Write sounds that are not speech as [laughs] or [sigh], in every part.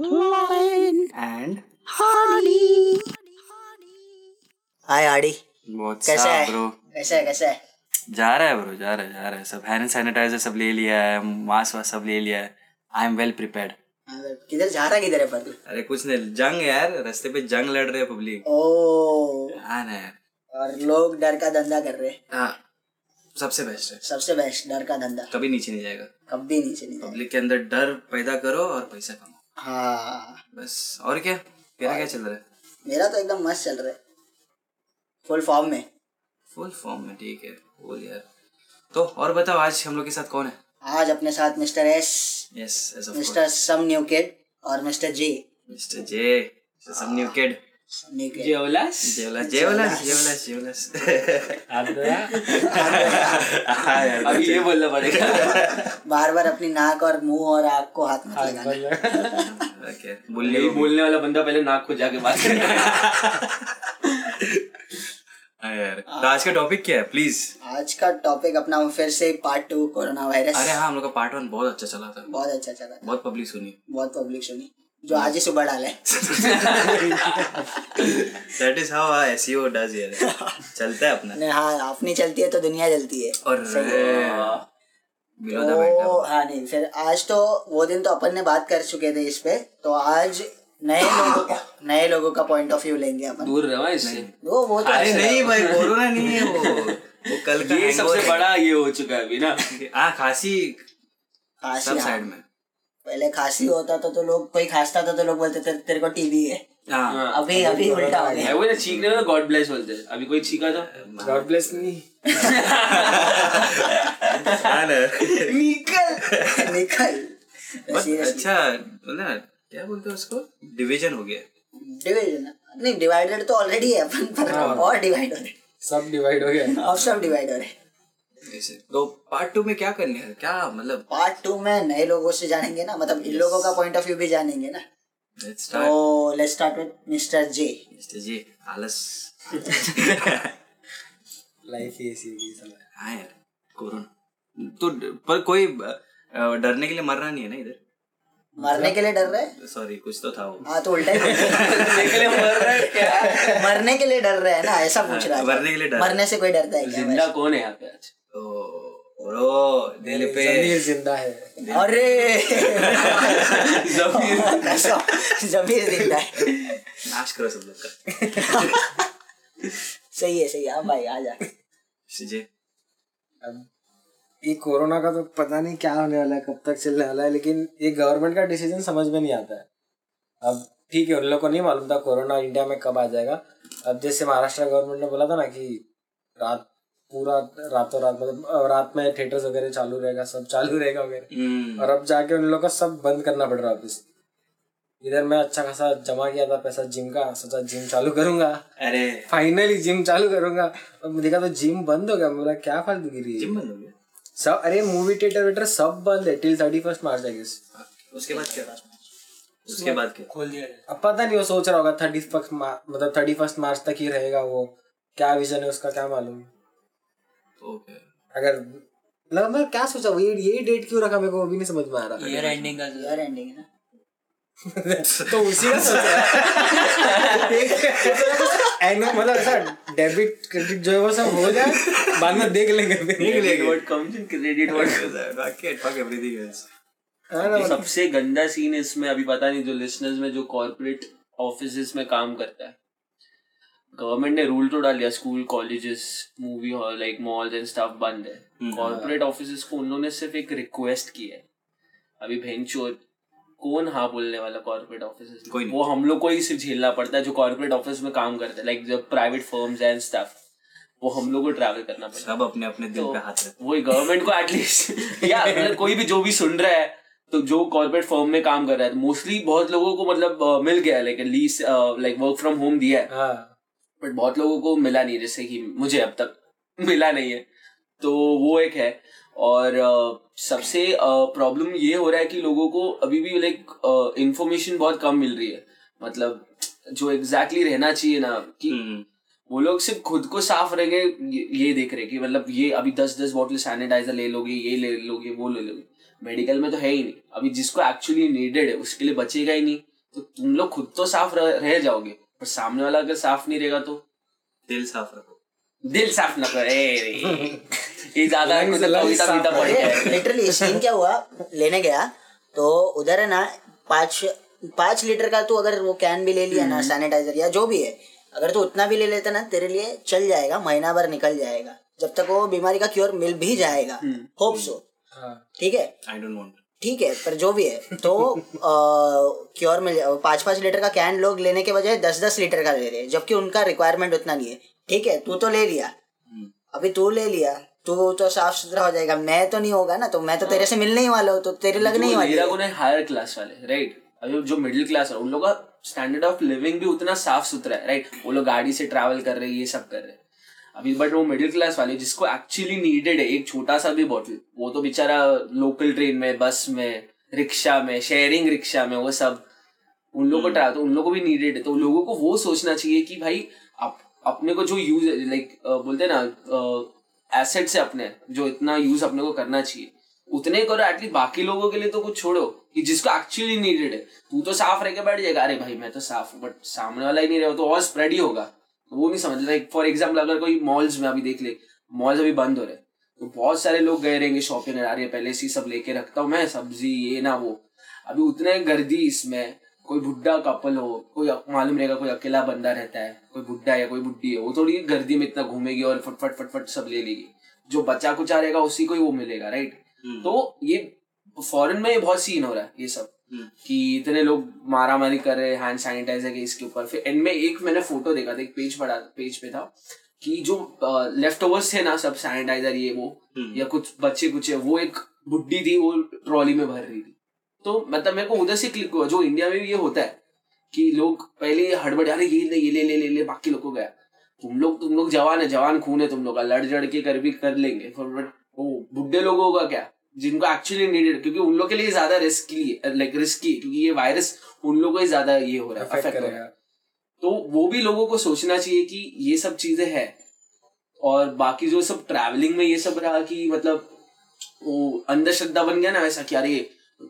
Lion and Hardy. हाय बहुत कैसा है? ब्रो कैसा है कैसा है? जा रहा है ब्रो जा रहा है जा रहा है। सब हैंड सैनिटाइजर सब ले लिया है मास्क वास्क सब ले लिया है। आई एम वेल प्रिपेयर्ड किधर जा रहा किधर है पर अरे कुछ नहीं जंग यार रास्ते पे जंग लड़ रहे पब्लिक ओ। हाँ यार। और लोग डर का धंधा कर रहे हाँ। सबसे बेस्ट है। सबसे बेस्ट डर का धंधा। कभी नीचे नहीं जाएगा। कभी नीचे नहीं पब्लिक के अंदर डर पैदा करो और पैसा कमाओ। हाँ। बस और क्या? तेरा क्या चल रहा है? मेरा तो एकदम मस्त चल रहा है। फुल फॉर्म में। फुल फॉर्म में ठीक है। बोल यार। तो और बताओ आज हम लोग के साथ कौन है? आज अपने साथ mister S yes mister some new kid और mister J mister J some new kid जेवलास जेवलास जेवलास जेवलास जेवलास यार अभी ये बोलना पड़ेगा। बार बार अपनी नाक और मुँह और आँख को हाथ मत लगाना। ओके यही बोलने वाला बंदा पहले नाक को जाके बात करे यार तो आज का टॉपिक क्या है? प्लीज़ आज का टॉपिक अपना फिर से पार्ट टू कोरोना वायरस अरे हाँ हम लोग का पार्ट वन बहुत अच्छा चला था। बहुत अच्छा चला बहुत पब्लिक सुनी। बहुत पब्लिक सुनी। जो आज ही सुबह डाला। है that is how SEO does यार चलता है अपना। नहीं हाँ अपनी चलती है तो दुनिया चलती है। और तो हाँ नहीं फिर आज तो वो दिन तो अपन ने बात कर चुके थे इस पे। तो आज नए लोगों का नए लोगों का पॉइंट ऑफ़ व्यू लेंगे अपन। दूर रहा इससे वो वो तो अरे नहीं है। भाई कोरोना नहीं है वो। [laughs] वो कल का ये सबसे बड़ा ये हो चुका है अभी ना। हाँ खांसी खांसी सब हाँ। साइड में। पहले खांसी होता था तो लोग कोई खांसता था तो लोग बोलते थे तेरे को टीबी है। हाँ। अभी अभी उल्टा हो गया। वो ना छींकने में गॉड ब्लेस बोलते हैं। अभी कोई छींका था? गॉड ब्लेस मी हाँ निकल। निकल। अच्छा ना क्या बोलते हैं उसको? डिवीज़न हो गया। डिवाइड नहीं डिवाइडेड तो ऑलरेडी है अपन पर और डिवाइड हो रहे सब डिवाइड हो गया। अब सब डिवाइड हो रहे। ऐसे। तो पार्ट टू में क्या करने है? क्या मतलब? पार्ट टू में नए लोगों से जानेंगे ना मतलब इन लोगों का पॉइंट ऑफ़ व्यू भी जानेंगे ना। लेट्स स्टार्ट तो let's start with mister J mister G आलस। [laughs] लाइफ ही ऐसी होगी साला हाँ यार कोरोना। तो पर कोई डरने के लिए मर रहा नहीं है ना इधर? मरने के लिए डर रहे सॉरी कुछ तो था वो। हाँ तो उल्टा ही। हैं। [laughs] मरने के लिए मर रहा है क्या? मरने के लिए डर रहे हैं ना ऐसा पूछ रहा है। मरने के लिए डर मरने से कोई डरता है क्या ज़िंदा कौन है यहाँ पे आज? ब्रो दिल पे जमीर [laughs] ज़िंदा है। अरे! [laughs] जमीर जमीर [laughs] ज़िंदा है। नाश करो सब लोग का। सही है सही है। हाँ भाई आ जा। मिस्टर जी अब ये कोरोना का तो पता नहीं क्या होने वाला है कब तक चलने वाला है लेकिन ये गवर्नमेंट का डिसीज़न समझ में नहीं आता है। अब ठीक है उन लोग को नहीं मालूम था कोरोना इंडिया में कब आ जाएगा। अब जैसे महाराष्ट्र गवर्नमेंट ने बोला था ना कि रात पूरा रातों रात मतलब रात में थिएटर्स वगैरह चालू रहेगा सब चालू रहेगा वगैरह। हम्म, और अब जाके उन लोग का सब बंद करना पड़ रहा है ऑफ़िस इधर मैं अच्छा खासा जमा किया था पैसा जिम का सोचा जिम चालू करूँगा। अरे। फाइनली जिम चालू करूँगा। अब देखा तो जिम बंद हो गया। बोला क्या फालतू गिरी जिम बंद हो गया? सब अरे मूवी थिएटर वेटर सब बंद है till thirty first March I guess उसके बाद क्या उसके बाद क्या? खोल दिया अब पता नहीं वो सोच रहा होगा थर्टी फ़र्स्ट मतलब थर्टी फ़र्स्ट मार्च तक ही रहेगा वो। क्या विजन है उसका क्या मालूम? ओके अगर मतलब मैं क्या सोचा ये ये डेट क्यों रखा मेरे को? वो भी नहीं समझ में आ रहा। ईयर एंडिंग का यार एंडिंग है ना? [laughs] तो उसी का सोचा। एनो मतलब ऐसा डेबिट क्रेडिट जो है वो सब हो जाए बाद में देख लेंगे फिर। Credit word comes in credit everything else. हाँ ना, मतलब- सबसे गंदा सीन इसमें अभी पता नहीं जो लिसनर्स में जो कॉर्पोरेट ऑफ़िस में काम करता है। गवर्नमेंट ने रूल तो डाल दिया school colleges movie hall like malls and stuff बंद है। कॉर्पोरेट ऑफ़िस को उन्होंने सिर्फ़ एक रिक्वेस्ट की है। अभी भेंचोर कौन हाँ बोलने वाला कॉर्पोरेट ऑफ़िस वो हम लोग को ही सिर्फ़ झेलना पड़ता है जो कॉर्पोरेट ऑफ़िस में काम करते हैं लाइक जो प्राइवेट फर्म्स एंड स्टफ़ वो हम लोग को ट्रैवल करना पड़ता है। सब अपने अपने दिल पे हाथ रखते वही गवर्नमेंट को एटलीस्ट [laughs] या मतलब कोई भी जो भी सुन रहा है तो जो कॉर्पोरेट फर्म में काम कर रहा है मोस्टली बहुत लोगों को मतलब मिल गया like leave like work from home दिया है। हाँ। बट बहुत लोगों को मिला नहीं जैसे कि मुझे अब तक [laughs] मिला नहीं है। तो वो एक है। और सबसे प्रॉब्लम ये हो रहा है कि लोगों को अभी भी लाइक इंफॉर्मेशन बहुत कम मिल रही है। मतलब जो एग्जैक्टली exactly रहना चाहिए ना कि हम्म, वो लोग सिर्फ़ खुद को साफ़ रहेंगे ये, ये देख रहे कि मतलब ये अभी दस दस बॉटल सैनिटाइजर ले लोगे ये ले लोगे वो ले लोगे। मेडिकल में तो है ही नहीं। अभी जिसको एक्चुअली नीडेड है उसके लिए बचेगा ही नहीं। तो तुम लोग खुद तो साफ़ रह, रह जाओगे। पर सामने वाला अगर साफ़ नहीं रहेगा तो? दिल साफ़ रखो। दिल साफ़ ना करे ये ज़्यादा मतलब कविता कविता पढ़ है लिटरली सीन क्या हुआ? लेने गया तो उधर है ना पाँच पाँच लीटर का तू अगर वो कैन भी ले लिया ना सैनिटाइजर या जो भी है अगर तू उतना भी ले लेता ना तेरे लिए चल जाएगा महीना भर निकल जाएगा। जब तक वो बीमारी का क्योर मिल भी जाएगा। होप सो हाँ। ठीक है? आई डोंट वांट ठीक है पर जो भी है तो क्योर मिल जाए पाँच पाँच लीटर का कैन लोग लेने के बजाय दस दस लीटर का ले रहे हैं जबकि उनका रिक्वायरमेंट उतना नहीं है। ठीक है तू तो ले लिया। अभी तू ले लिया तू तो साफ़ सुथरा हो जाएगा। मैं तो नहीं होगा ना तो मैं तो तेरे से मिलने ही वाला हूँ तो तेरे लगने ही वाली। है। को है हायर क्लास वाले राइट अभी जो मिडिल क्लास है उन लोगों का स्टैंडर्ड ऑफ़ लिविंग भी उतना साफ़ सुथरा है राइट वो लोग गाड़ी से ट्रैवल कर रहे हैं ये सब कर रहे हैं। अभी बट वो मिडिल क्लास वाले जिसको एक्चुअली नीडेड है एक छोटा सा भी बॉटल वो तो बेचारा लोकल ट्रेन में बस में रिक्शा में शेयरिंग रिक्शा में वो सब उन लोगों को ट्रैवल तो उन लोगों को भी नीडेड है। तो लोगों को वो सोचना चाहिए कि भाई अप, अपने को जो यूज़ लाइक बोलते हैं ना एसेट्स है अपने जो इतना यूज़ अपने को करना चाहिए। उतने करो एटलीस्ट बाकी लोगों के लिए तो कुछ छोड़ो कि जिसको एक्चुअली नीडेड है। तू तो साफ़ रह के बैठ जाएगा अरे भाई मैं तो साफ़ हूँ बट सामने वाला ही नहीं रहे तो और स्प्रेड ही होगा। वो नहीं समझ लाइक फॉर एग्ज़ाम्पल अगर कोई मॉल्स में अभी देख ले मॉल्स अभी बंद हो रहे तो बहुत सारे लोग गए रहेंगे शॉपिंग अरे पहले से ही सब लेके रखता हूँ मैं सब्ज़ी ये ना वो। अभी उतने गर्दी इसमें कोई बुढ़ा कपल हो कोई मालूम रहेगा कोई अकेला बंदा रहता है कोई बुढ़ा या कोई बुढ़ी है वो थोड़ी गर्दी में इतना घूमेगी और फटफट फटफट सब ले लेगी। जो बच्चा कुचा रहेगा उसी को ही वो मिलेगा राइट तो ये फॉरेन में ये बहुत सीन हो रहा है ये सब। कि इतने लोग मारा मारी कर रहे हैं हैंड सैनिटाइजर के इसके ऊपर। फिर एंड में एक मैंने फ़ोटो देखा था एक पेज पढ़ा पेज पे था कि जो लेफ़्ट ओवर्स थे ना सब सैनिटाइजर ये वो या कुछ बच्चे कुछ वो एक बुढ़ी थी वो ट्रॉली में भर रही थी। तो मतलब मेरे को उधर से क्लिक हुआ जो इंडिया में भी ये होता है कि लोग पहले हड़बड़ अरे ये ले ये ले ले ले ले बाकी लोग को गया। तुम लोग तुम लोग जवान है जवान खून है तुम लोग का लड़ जड़ के कर भी कर लेंगे। बट वो बुढ़े लोगों का क्या? जिनको एक्चुअली नीडेड क्योंकि उन लोग के लिए ज़्यादा रिस्की लाइक रिस्की क्योंकि ये वायरस उन लोगों को ही ज़्यादा ये हो रहा है अफेक्ट हो रहा है। तो वो भी लोगों को सोचना चाहिए कि ये सब चीज़ें है और बाकी जो सब ट्रैवलिंग में ये सब रहा कि मतलब वो अंधश्रद्धा बन गया ना वैसा कि अरे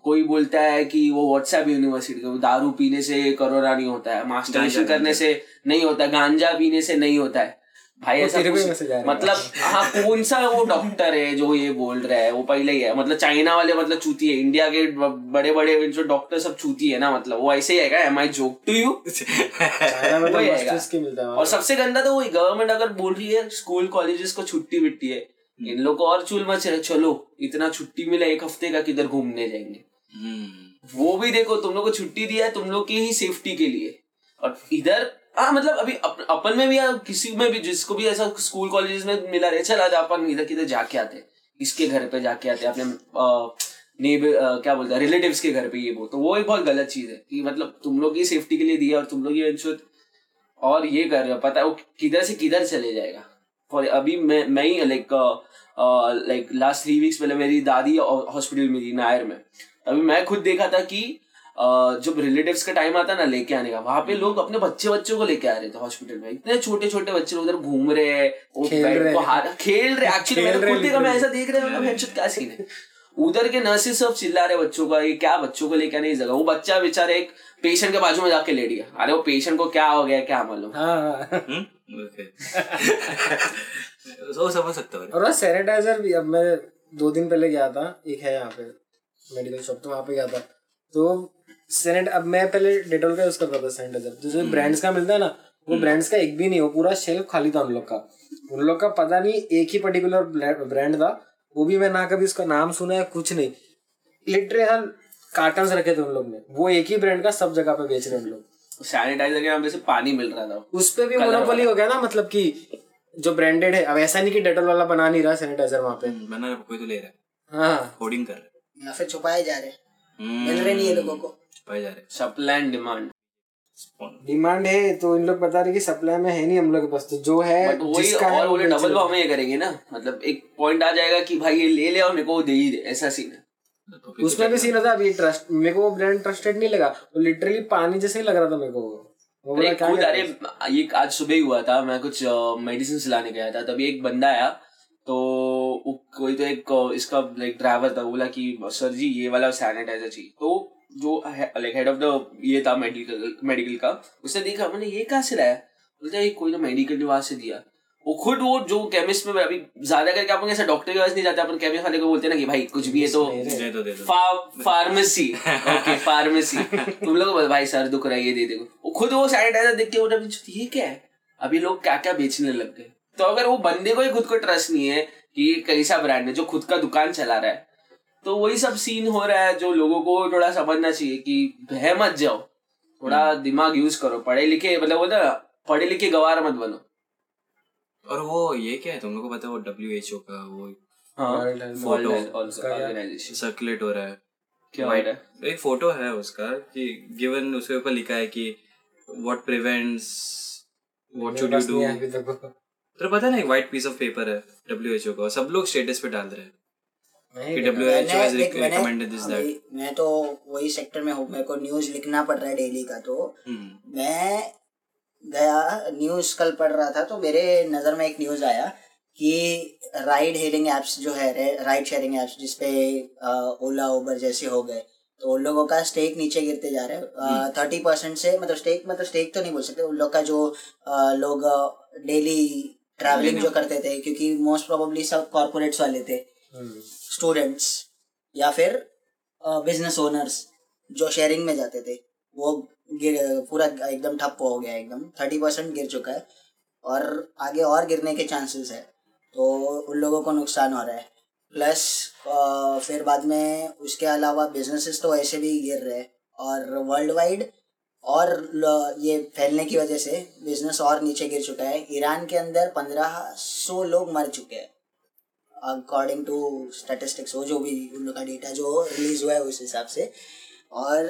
कोई बोलता है कि वो व्हाट्सएप यूनिवर्सिटी का दारू पीने से कोरोना नहीं होता है मास्टरबेशन करने से नहीं होता गांजा पीने से नहीं होता है। भाई ऐसा कुछ-। मतलब हाँ कौन सा वो डॉक्टर है जो ये बोल रहा है? वो पहले ही है। मतलब चाइना वाले मतलब चूती है। इंडिया के बड़े बड़े जो डॉक्टर सब चूती है ना मतलब। वो ऐसे ही है am I joke to you आएगा। और सबसे गंदा तो वही गवर्नमेंट अगर बोल रही है स्कूल कॉलेजेस को छुट्टी बिट्टी है। इन लोग को और चूल मच चलो इतना छुट्टी मिला एक हफ़्ते का किधर घूमने जाएँगे। वो भी देखो तुम लोग को छुट्टी दिया है तुम लोग की ही सेफ्टी के लिए। और इधर हाँ मतलब अभी अप, अपन में भी या किसी में भी जिसको भी ऐसा स्कूल कॉलेजेस में मिला रहे चल आज अपन इधर किधर जाके आते इसके घर पे जाके आते अपने नेबर क्या बोलते हैं रिलेटिव्स के घर पे ये वो। तो वो एक बहुत गलत चीज़ है कि मतलब तुम लोग की सेफ्टी के लिए दिया और तुम लोग ये और ये कर रहे हो पता है वो किधर से किधर चले जाएगा। फॉर अभी मैं मैं ही like like last three weeks पहले मेरी दादी हॉस्पिटल में थी नायर में। अभी मैं खुद देखा था कि जब रिलेटिव्स का टाइम आता ना लेके आने का वहाँ पे लोग अपने बच्चे बच्चों को लेके आ रहे थे हॉस्पिटल में। इतने छोटे छोटे बच्चे लोग उधर घूम रहे हैं वो खेल रहे को। हाथ खेल रहे एक्चुअली मैंने खुद देखा मैं ऐसा देख रहे मतलब क्या सीन है। उधर के नर्सेस सब चिल्ला रहे बच्चों का ये क्या बच्चों को लेके आने की जगह वो बच्चा बेचारा एक पेशेंट के बाजू में जाके लेट गया। अरे वो पेशेंट को क्या हो गया क्या मालूम? हाँ। हाँ ओके। [laughs] वो समझ सकता हूँ। और सैनिटाइजर भी अब मैं दो दिन पहले गया था एक है यहाँ पे मेडिकल शॉप तो वहाँ पे गया था। तो सैनिट अब मैं पहले डेटोल का यूज़ करता था सैनिटाइजर तो जो ब्रांड्स का मिलता है ना वो ब्रांड्स का एक भी नहीं हो पूरा शेल्फ खाली था उन लोग का। उन लोग का पता नहीं एक ही पर्टिकुलर ब्रांड था वो भी मैं ना कभी उसका नाम सुना है कुछ नहीं। लिटरली कार्टन रखे थे उन लोग ने। वो एक ही ब्रांड का सब जगह पे बेच रहे हैं उन लोग। सैनिटाइजर के नाम पे से पानी मिल रहा था। उस पे भी मोनोपोली हो गया ना मतलब की जो ब्रांडेड है। अब ऐसा नहीं कि डेटोल वाला बना नहीं रहा सैनिटाइजर वहाँ पे। बना कोई तो ले रहा है। हाँ। होर्डिंग कर रहे या फिर छुपाए जा रहे हैं। मिल रहे नहीं है लोगों को छुपाए जा रहे सप्लाई एंड डिमांड डिमांड है तो इन लोग बता रहे कि सप्लाई में है नहीं हम लोग के पास तो जो है बट वही जिसका और वो बोले डबल रहे भाव में ये करेंगे ना। मतलब एक पॉइंट आ जाएगा कि भाई ये ले ले और मेरे को दे ही दे ऐसा सीन है। तो उसमें भी सीन होता है अभी ट्रस्ट मेरे को वो ब्रांड ट्रस्टेड नहीं लगा। वो लिटरली पानी जैसे ही लग रहा था मेरे को। वो। अरे रहे हो? ये आज सुबह ही हुआ था मैं कुछ मेडिसिन लाने गया था। तभी एक बंदा आया तो कोई तो एक इसका लाइक ड्राइवर था बोला कि सर जी ये वाला सैनिटाइजर चाहिए। तो जो लाइक हेड ऑफ़ द ये था मेडिकल मेडिकल का उसने देखा मैंने ये कहाँ से लाया? बोलता ये कोई ना मेडिकल वहाँ से दिया। वो खुद वो जो केमिस्ट में अभी ज़्यादा करके अपन ऐसा डॉक्टर के पास नहीं जाते अपन केमिस्ट वाले को बोलते हैं ना कि भाई कुछ भी है तो दे दो दे दो फार्मेसी ओके फार्मेसी तुम लोग भाई सर दुख रहा है ये दे दो। वो खुद वो सैनिटाइजर देख के बोला ये क्या है? अभी लोग क्या क्या बेचने लग गए? तो अगर वो बंदे को ही खुद को ट्रस्ट नहीं है कि ये कैसा ब्रांड है जो खुद का दुकान चला रहा है तो वही सब सीन हो रहा है जो लोगों को थोड़ा समझना चाहिए कि बह मत जाओ। थोड़ा दिमाग यूज़ करो पढ़े लिखे मतलब वो ना पढ़े लिखे गवार मत बनो। और वो ये क्या है तुम लोग को पता है वो डब्ल्यू एच ओ का वो हाँ। Also organization. सर्कुलेट हो रहा है। क्या हो रहा है? एक फ़ोटो है उसका कि गिवन उसके ऊपर लिखा है कि what prevents what should you do वो। तो पता है ना एक व्हाइट पीस ऑफ़ पेपर है डब्ल्यू एच ओ का सब लोग स्टेटस पे डाल रहे हैं। कि मैं तो वही सेक्टर में हूँ मेरे को न्यूज़ लिखना पड़ रहा है डेली का तो। हम्म, मैं गया न्यूज़ कल पढ़ रहा था तो मेरे नज़र में एक न्यूज़ आया कि राइड हेलिंग एप्स जो है राइड शेयरिंग एप्स जिसपे ओला उबर जैसे हो गए तो उन लोगों का स्टेक नीचे गिरते जा रहे हैं। थर्टी परसेंट से मतलब स्टेक मतलब स्टेक तो नहीं बोल सकते उन लोग का जो लोग डेली ट्रैवलिंग जो करते थे क्योंकि मोस्ट प्रोबेबली सब कॉर्पोरेट्स वाले थे। स्टूडेंट्स या फिर बिज़नेस ओनर्स जो शेयरिंग में जाते थे। वो गिर पूरा एकदम ठप हो गया एकदम थर्टी परसेंट गिर चुका है और आगे और गिरने के चांसेस है। तो उन लोगों को नुकसान हो रहा है। प्लस फिर बाद में उसके अलावा बिजनेसेस तो ऐसे भी गिर रहे हैं और वर्ल्ड वाइड और ये फैलने की वजह से बिज़नेस और नीचे गिर चुका है। ईरान के अंदर पंद्रह सौ लोग मर चुके हैं। अकॉर्डिंग टू स्टैटिस्टिक्स वो जो भी उन लोग का डेटा जो रिलीज़ हुआ है उस हिसाब से। और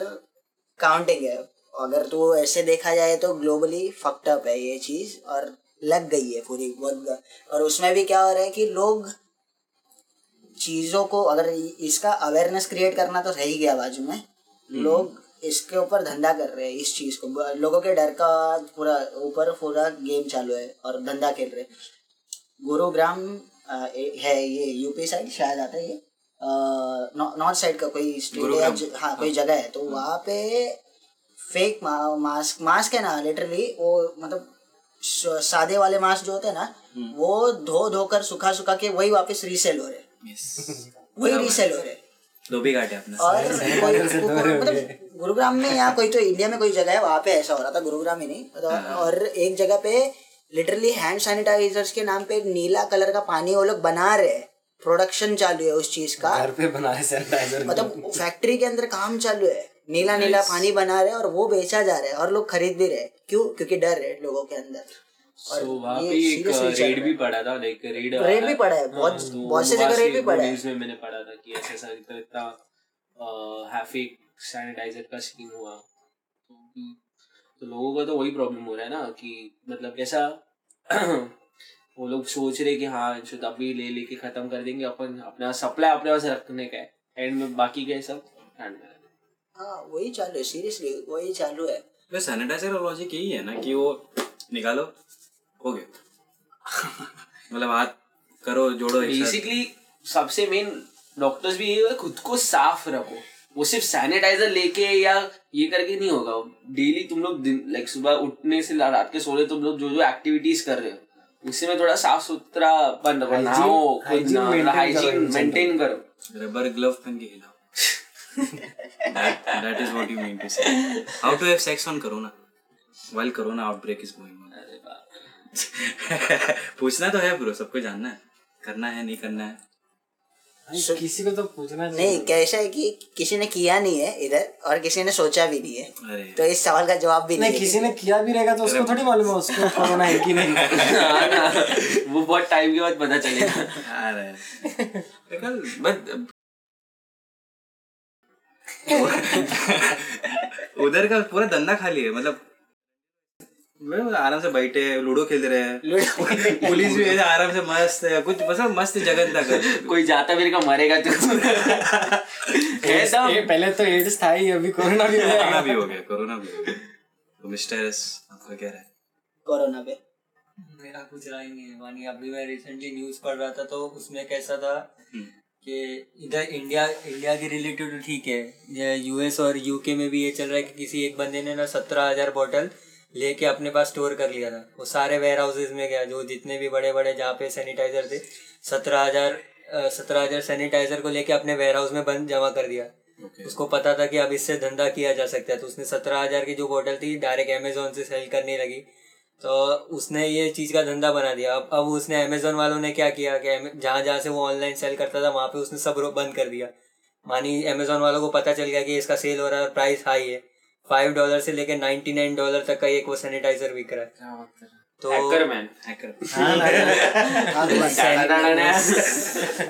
काउंटिंग है। अगर तो ऐसे देखा जाए तो ग्लोबली फक्ड अप है ये चीज़ और लग गई है पूरी बहुत ग- और उसमें भी क्या हो रहा है कि लोग चीज़ों को अगर इसका अवेयरनेस क्रिएट करना तो रह ही गया बाजू में? लोग इसके ऊपर धंधा कर रहे हैं इस चीज़ को। लोगों के डर का पूरा ऊपर पूरा गेम चालू है और धंधा खेल रहे गुरुग्राम है ये यूपी साइड शायद आता है ये। नॉर्थ साइड का कोई स्टेट है ज- हाँ कोई जगह है तो वहाँ पे फेक मा, मास्क मास्क है ना लिटरली वो मतलब सादे वाले मास्क जो होते हैं ना वो धो धोकर सुखा सुखा के वही वापस रीसेल हो रहे वही रीसेल हो रहे धोबी घाटे अपना। और [laughs] कोई- मतलब गुरुग्राम में या [laughs] कोई तो इंडिया में कोई जगह है वहाँ पे ऐसा हो रहा था गुरुग्राम ही नहीं। मतलब और एक जगह पे लिटरली हैंड सैनिटाइजर्स के नाम पे नीला कलर का पानी वो लोग बना रहे हैं। प्रोडक्शन चालू है उस चीज़ का। घर पे बनाए सैनिटाइजर मतलब फैक्ट्री के अंदर काम चालू है। नीला नीला पानी बना रहे और वो बेचा जा रहा है और लोग खरीद भी रहे हैं। क्यों? क्योंकि डर है लोगों के अंदर। और तो वहाँ पे एक रेड भी पड़ा था लाइक रेड रेड भी पड़ा है बहुत बहुत से जगह रेड भी पड़ा है। मैंने पढ़ा था कि ऐसा ऐसा इतना हैफी सैनिटाइजर का सीन हुआ। तो, तो लोगों का तो वही प्रॉब्लम हो रहा है ना कि मतलब कैसा [clears throat] वो लोग सोच रहे कि हाँ शुद्ध अभी ले लेके खत्म कर देंगे अपन अपना सप्लाई अपने पास रखने का है। एंड में बाकी के सब? हैंड में। हाँ वही चालू है सीरियसली वही चालू है। बस सैनिटाइजर का लॉजिक यही है ना कि वो निकालो हो गया। [laughs] मतलब हाथ करो जोड़ो बेसिकली सबसे मेन डॉक्टर्स भी ये खुद को साफ़ रखो। वो सिर्फ़ सैनिटाइजर लेके या ये करके नहीं होगा। डेली तुम लोग दिन लाइक सुबह उठने से रात के सोने तुम लोग जो जो एक्टिविटीज़ कर रहे हो उससे में थोड़ा साफ़ सुथरा बन नहाओ करो हाइजीन मेंटेन करो। रबर ग्लव पहन के हिलाओ that is what you mean to say. How to have sex on corona? While corona outbreak is going on. [laughs] पूछना तो है ब्रो सबको जानना है। करना है नहीं करना है। किसी को तो पूछना नहीं कैसा है कि किसी ने किया नहीं है इधर और किसी ने सोचा भी नहीं है। अरे। तो इस सवाल का जवाब भी नहीं नहीं किसी ने किया भी रहेगा तो उसको थोड़ी मालूम है उसको कोरोना है कि नहीं। [laughs] हाँ [laughs] वो बहुत टाइम के बाद पता चलेगा। [laughs] उधर का पूरा धंधा खाली है मतलब आराम से बैठे लूडो खेल रहे हैं। [laughs] पुलिस भी ऐसे आराम से मस्त है कुछ बस मस्त जगह तक [laughs] कोई जाता मेरे का मरेगा [laughs] तू। एकदम ये पहले तो एड्स था ही अभी कोरोना भी हो। कोरोना जाएगा भी हो गया कोरोना भी हो गया। तो मिस्टर एस आपका क्या है कोरोना पे। मेरा कुछ रहा ही नहीं है अभी मैं रिसेंटली न्यूज़ पढ़ रहा था तो उसमें कैसा था कि इधर इंडिया इंडिया के रिलेटेड तो ठीक है। यूएस और यूके में भी ये चल रहा है कि किसी एक बंदे ने ना सत्रह हज़ार बॉटल लेके अपने पास स्टोर कर लिया था। वो सारे वेयर हाउसेज में गया जो जितने भी बड़े बड़े जहाँ पे सैनिटाइजर थे सत्रह हज़ार सत्रह हज़ार सैनिटाइजर को लेके अपने वेयर हाउस में बंद जमा कर दिया। Okay. उसको पता था कि अब इससे धंधा किया जा सकता है। तो उसने सत्रह हज़ार की जो बोतल थी डायरेक्ट अमेजोन से सेल करने लगी। तो उसने ये चीज़ का धंधा बना दिया। अब अब उसने अमेजोन वालों ने क्या किया कि जहाँ जहाँ से वो ऑनलाइन सेल करता था वहाँ पे उसने सब बंद कर दिया। मानी अमेजोन वालों को पता चल गया कि इसका सेल हो रहा है और प्राइस हाई है। फाइव डॉलर से लेकर नाइन्टी नाइन डॉलर तक का एक वो सैनिटाइजर बिक रहा है। तो हैकर हैकर।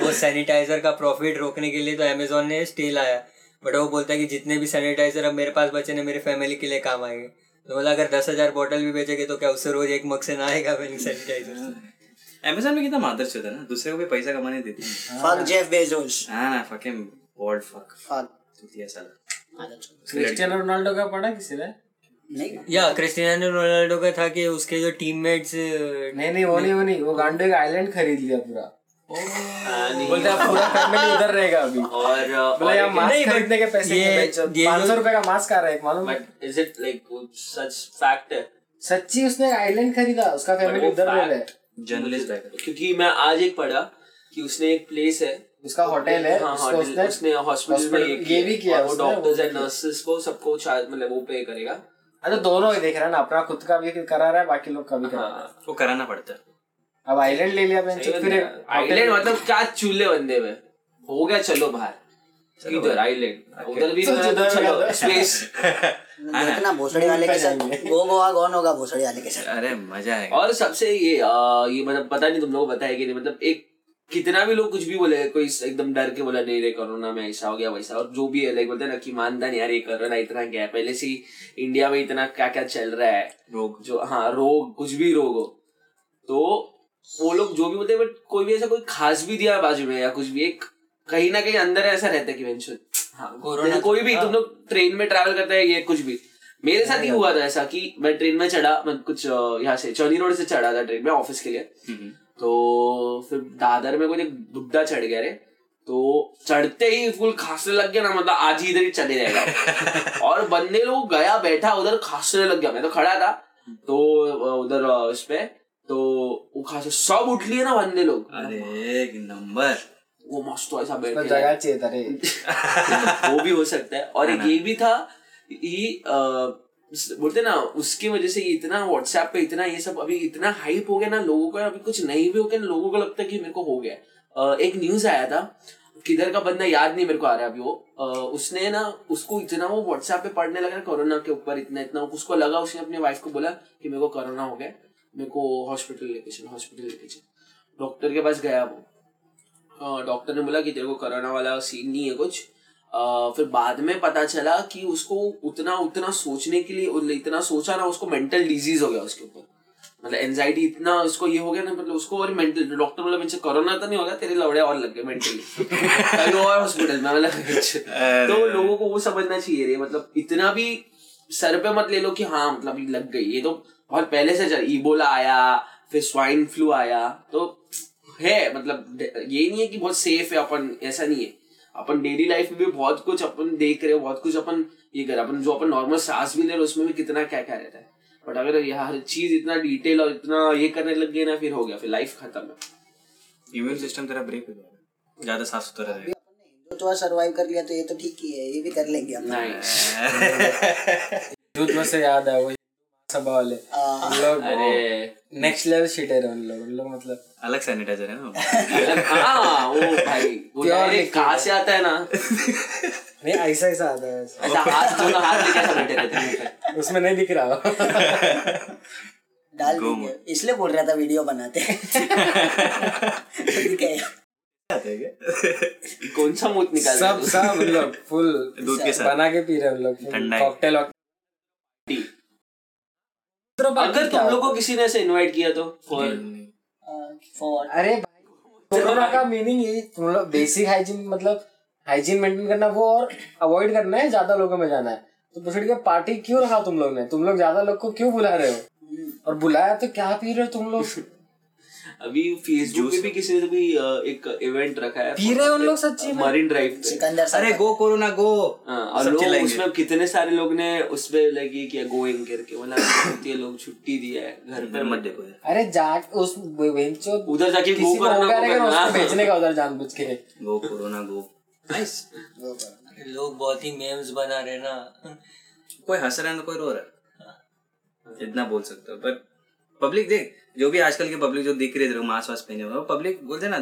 वो सैनिटाइजर का प्रॉफिट रोकने के लिए तो अमेजोन ने स्टे लाया बट वो बोलता है कि जितने भी सैनिटाइजर अब मेरे पास बचे ने मेरे फैमिली के लिए काम आएँगे। तो बोला अगर दस हज़ार बॉटल भी बेचेंगे तो क्या उससे रोज एक मग से ना आएगा सैनिटाइजर अमेजोन में कितना मादर चौथा है ना दूसरे को भी पैसा कमाने देती है। फक जेफ बेजोस हाँ ना फकिंग वर्ल्ड फक फक चूतिया साला। क्रिस्टियानो रोनाल्डो का पढ़ा किसी ने? नहीं। या क्रिस्टियानो रोनाल्डो का था कि उसके जो टीममेट्स नहीं नहीं वो नहीं वो नहीं। वो गांडो एक आइलैंड खरीद लिया पूरा। बोलते हैं पूरा फैमिली उधर रहेगा अभी। [laughs] और बोले यार मास्क खरीदने के पैसे ये- नहीं बेचो। ये पाँच सौ रुपए का मास्क आ रहा है मालूम बट इज़ इट लाइक सच फैक्ट है? सच्ची उसने आइलैंड खरीदा उसका फैमिली उधर रह fact- रहा है जर्नलिस्ट क्योंकि मैं आज एक पढ़ा कि उसने एक प्लेस है उसका होटल है हाँ, उसको hotel- उसने हॉस्पिटल में ये भी किया। वो डॉक्टर्स एंड नर्सेस को सबको चार्ज मतलब वो पे करेगा। अच्छा दोनों ही देख रहा है ना अपना खुद का भी करा रहा है बाकी लोग का भी करा रहा है। हाँ वो कराना पड़ता है। अब आइलैंड ले लिया बेंच फिर आइलैंड मतलब क्या चूल्हे बंदे में? हो गया चलो बाहर। इधर आइलैंड उधर भी तो चलो। स्पेस [laughs] देखना भोसड़ी वाले के साथ। [laughs] गो गोवा कौन होगा भोसड़ी वाले के साथ? अरे मज़ा आएगा। और सबसे ये आ, ये मतलब पता नहीं तुम लोगों को कि नहीं मतलब एक कितना भी लोग कुछ भी बोले कोई एकदम डर के बोला नहीं रे कोरोना में ऐसा हो गया वैसा और जो भी है लाइक बोलते हैं ना कि मानता नहीं यार ये कोरोना इतना क्या है। पहले से इंडिया में इतना क्या क्या चल रहा है। रोग। जो हाँ रोग कुछ भी रोग हो। तो वो लोग जो भी बोलते हैं बट कोई भी ऐसा कोई खास भी दिया बाजू में या कुछ भी एक कहीं ना कहीं अंदर ऐसा रहता है कि हाँ जैसे कोई भी तुम लोग ट्रेन में ट्रैवल करते हैं ये कुछ भी। मेरे साथ ही हुआ था ऐसा कि मैं ट्रेन में चढ़ा मैं कुछ यहाँ से चौनी रोड से चढ़ा था ट्रेन में ऑफ़िस के लिए। तो फिर दादर में कोई एक बुड्ढा चढ़ गया रे तो चढ़ते ही फुल खांसने लग गया ना मतलब आज ही इधर ही चले जाएगा। [laughs] और बंदे लोग गया बैठा उधर खांसने लग गया। मैं तो खड़ा था तो उधर उस पे तो वो खांसे सब उठ लिए ना बंदे लोग। अरे एक नंबर। वो मस्त ऐसा बैठे जगह चाहिए था रे। [laughs] वो भी हो सकता है। और एक ये भी था ये अ, बोलते ना उसकी वजह से इतना व्हाट्सएप पे इतना ये सब अभी इतना हाइप हो गया ना लोगों का अभी कुछ नहीं भी हो गया ना लोगों को लगता है कि मेरे को हो गया एक न्यूज़ आया था किधर का बंदा याद नहीं मेरे को आ रहा अभी वो। अ, उसने ना उसको इतना वो व्हाट्सएप पे पढ़ने लगा कोरोना के ऊपर इतना इतना उसको लगा उसने अपनी वाइफ को बोला कि मेरे को कोरोना हो गया मेरे को हॉस्पिटल लेके चलो हॉस्पिटल लेके चलो डॉक्टर के पास गया वो। डॉक्टर ने बोला कि तेरे को कोरोना वाला सीन नहीं है कुछ। फिर बाद में पता चला कि उसको उतना उतना सोचने के लिए इतना सोचा ना उसको मेंटल डिज़ीज़ हो गया उसके ऊपर। मतलब एंजाइटी इतना उसको ये हो गया ना मतलब उसको और मेंटल डॉक्टर बोला मुझे कोरोना तो नहीं होगा तेरे लवड़े और लग गए मेंटली [laughs] और हॉस्पिटल में मतलब [laughs] तो लोगों को वो समझना चाहिए रे मतलब इतना भी सर पे मत ले लो कि हाँ मतलब लग गई। ये तो बहुत पहले से चल इबोला आया फिर स्वाइन फ्लू आया तो है मतलब ये नहीं है कि बहुत सेफ़ है अपन ऐसा नहीं है। अपन डेली लाइफ में भी बहुत कुछ अपन देख रहे हो बहुत कुछ अपन ये कर अपन जो अपन नॉर्मल सांस भी ले रहे उसमें भी कितना क्या क्या रहता है। बट अगर ये हर चीज़ इतना डिटेल और इतना ये करने लग गए ना फिर हो गया फिर लाइफ खत्म है। इम्यून सिस्टम तेरा ब्रेक हो जाएगा। ज़्यादा साफ़ सुथरा रहेगा। हिंदुत्व सर्वाइव कर लिया तो ये तो ठीक ही है ये भी कर लेंगे हम में [laughs] से याद है वो लोग अरे। नेक्स्ट लेवल शीटर है उन लोग उन लोग मतलब अलग सैनिटाइजर है ना हाँ वो भाई वो Pure कहाँ से आता है ना? नहीं ऐसा ऐसा आता है ऐसा। हाथ दोनों हाथ हैं। उसमें नहीं दिख रहा। डाल इसलिए बोल रहा था वीडियो बनाते है। हैं? कौन सा मुँह निकाल सब सब लोग फुल दूध के साथ। बना के पी रहे हैं उन लोग ठंडा है। कॉकटेल अगर तुम लोग को किसी ने ऐसे इनवाइट किया तो फॉर फॉर अरे भाई [laughs] कोरोना का मीनिंग यही तुम लोग बेसिक हाइजीन मतलब हाइजीन मेंटेन करना वो और अवॉइड करना है ज़्यादा लोगों में जाना है। तो भोसड़ी के पार्टी क्यों रखा तुम लोग ने? तुम लोग ज़्यादा लोग को क्यों बुला रहे हो? और बुलाया तो क्या पी रहे हो तुम लोग? [laughs] अभी फेसबुक पे भी किसी ने भी एक इवेंट रखा है पी रहे हैं उन लोग सच्ची में? मरीन ड्राइव पे। सिकंदर अरे गो कोरोना गो हाँ, और लोग उसमें कितने सारे लोग ने उसपे लगी किया गोइंग करके बोला ये लोग छुट्टी दिया है घर पे मत देखो अरे जा उस वेंचो उधर जाके गो हो करना लेकिन को। भेजने उधर जानबूझ के। गो कोरोना गो नाइस लोग बहुत ही मेम्स बना रहे ना। कोई हंस रहा है तो कोई रो रहा है? इतना बोल सकते हो पर पब्लिक देख जो भी आजकल की पब्लिक जो दिख रही है मास्क वास्क पहने हुए पब्लिक बोलते ना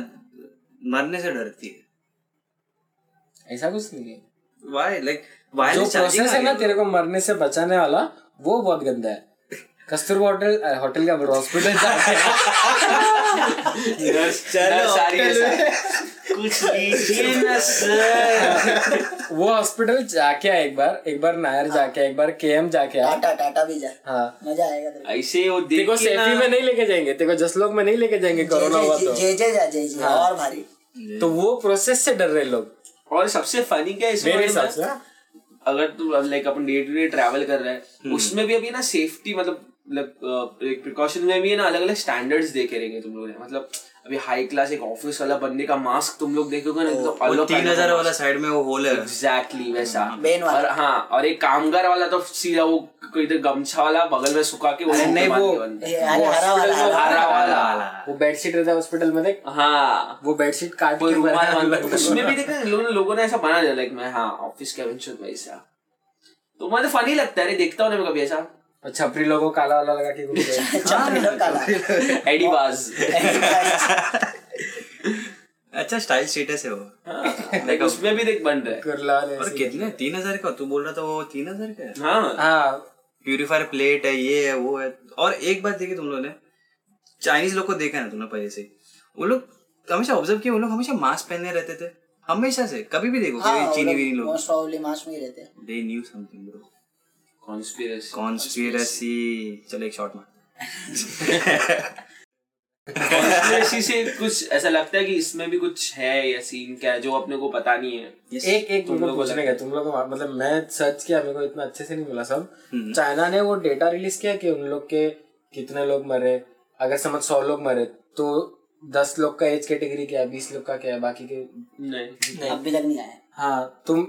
मरने से डरती है। ऐसा कुछ नहीं है। वाई लाइक जो प्रोसेस है ना तेरे को मरने से बचाने वाला वो बहुत गंदा है। कस्तूरबा होटल होटल का हॉस्पिटल [laughs] चलो सारी। कुछ लीजिए ना सर वो हॉस्पिटल जाके आया एक बार एक बार नायर जाके एक बार केएम जाके आया टाटा टाटा भी जा। हाँ। मज़ा आएगा ऐसे वो देख के ना सेफी में नहीं लेके जाएँगे तेरे को जसलोक में नहीं लेके जाएँगे कोरोना हुआ तो। जे जे जा जे जे और भारी। तो वो प्रोसेस से डर रहे लोग। और सबसे फनी क्या है इसमें मेरे मालूम हिसाब से। हाँ। अगर तू लाइक अपन डे टू डे ट्रैवल कर रहे हैं उसमें भी अभी ना सेफ्टी मतलब मतलब एक प्रिकॉशन में भी ना अलग अलग स्टैंडर्ड्स देखे रहेंगे तुम लोग मतलब अभी हाई क्लास एक ऑफ़िस वाला बंदे का मास्क तुम लोग देखोगे ना तो वो अलग तीन हज़ार वाला साइड में वो होल है। एग्जैक्टली वैसा। बेन वाला। और हाँ और एक कामगार वाला तो सीधा वो कोई इधर गमछा वाला बगल में सुखा के वो नहीं, वो- हरा वाला। हरा हरा वाला। वो बेडशीट रहता है हॉस्पिटल में देख। हाँ। वो बेडशीट काट के रुमाल उसमें भी देखा लोगों ने ऐसा बना दिया लाइक मैं हाँ ऑफ़िस का वेंचर वैसा तो मुझे फनी लगता है देखता हूँ ना मैं कभी ऐसा। छपरी लोगों काला वाला लगा के घूमते हैं। [laughs] चपड़ी लोग काला। [laughs] एडी बाज [laughs] अच्छा स्टाइल स्टेटस है वो। लाइक उसमें भी देख बन रहा है। कुर्ला और कितने? तीन हज़ार का? तू बोल रहा था वो तीन हज़ार का है? हाँ। हाँ। प्यूरिफायर प्लेट है ये है वो है। और एक बात देखी तुम लोगों ने चाइनीज़ लोग को देखा ना तुमने पहले से? वो लोग हमेशा ऑब्ज़र्व किया वो लोग हमेशा मास्क पहने रहते थे। हमेशा से कभी भी देखो कोई चीनी वीनी लोग। मोस्ट मास्क में ही रहते हैं। They knew something bro conspiracy conspiracy चलो एक शॉट मार। कॉन्स्पिरसी से कुछ ऐसा लगता है कि इसमें भी कुछ है या सीन क्या है जो अपने को पता नहीं है? एक एक तुम लोग पूछने गए तुम लोग को मतलब मैं सर्च किया मेरे को इतना अच्छे से नहीं मिला सब। चाइना ने वो डेटा रिलीज़ किया कि उन लोग के कितने लोग मरे। अगर समझ सौ लोग मरे तो दस लोग का एज कैटेगरी क्या है बीस लोग का क्या है बाकी के नहीं। अभी तक नहीं आया। हाँ तुम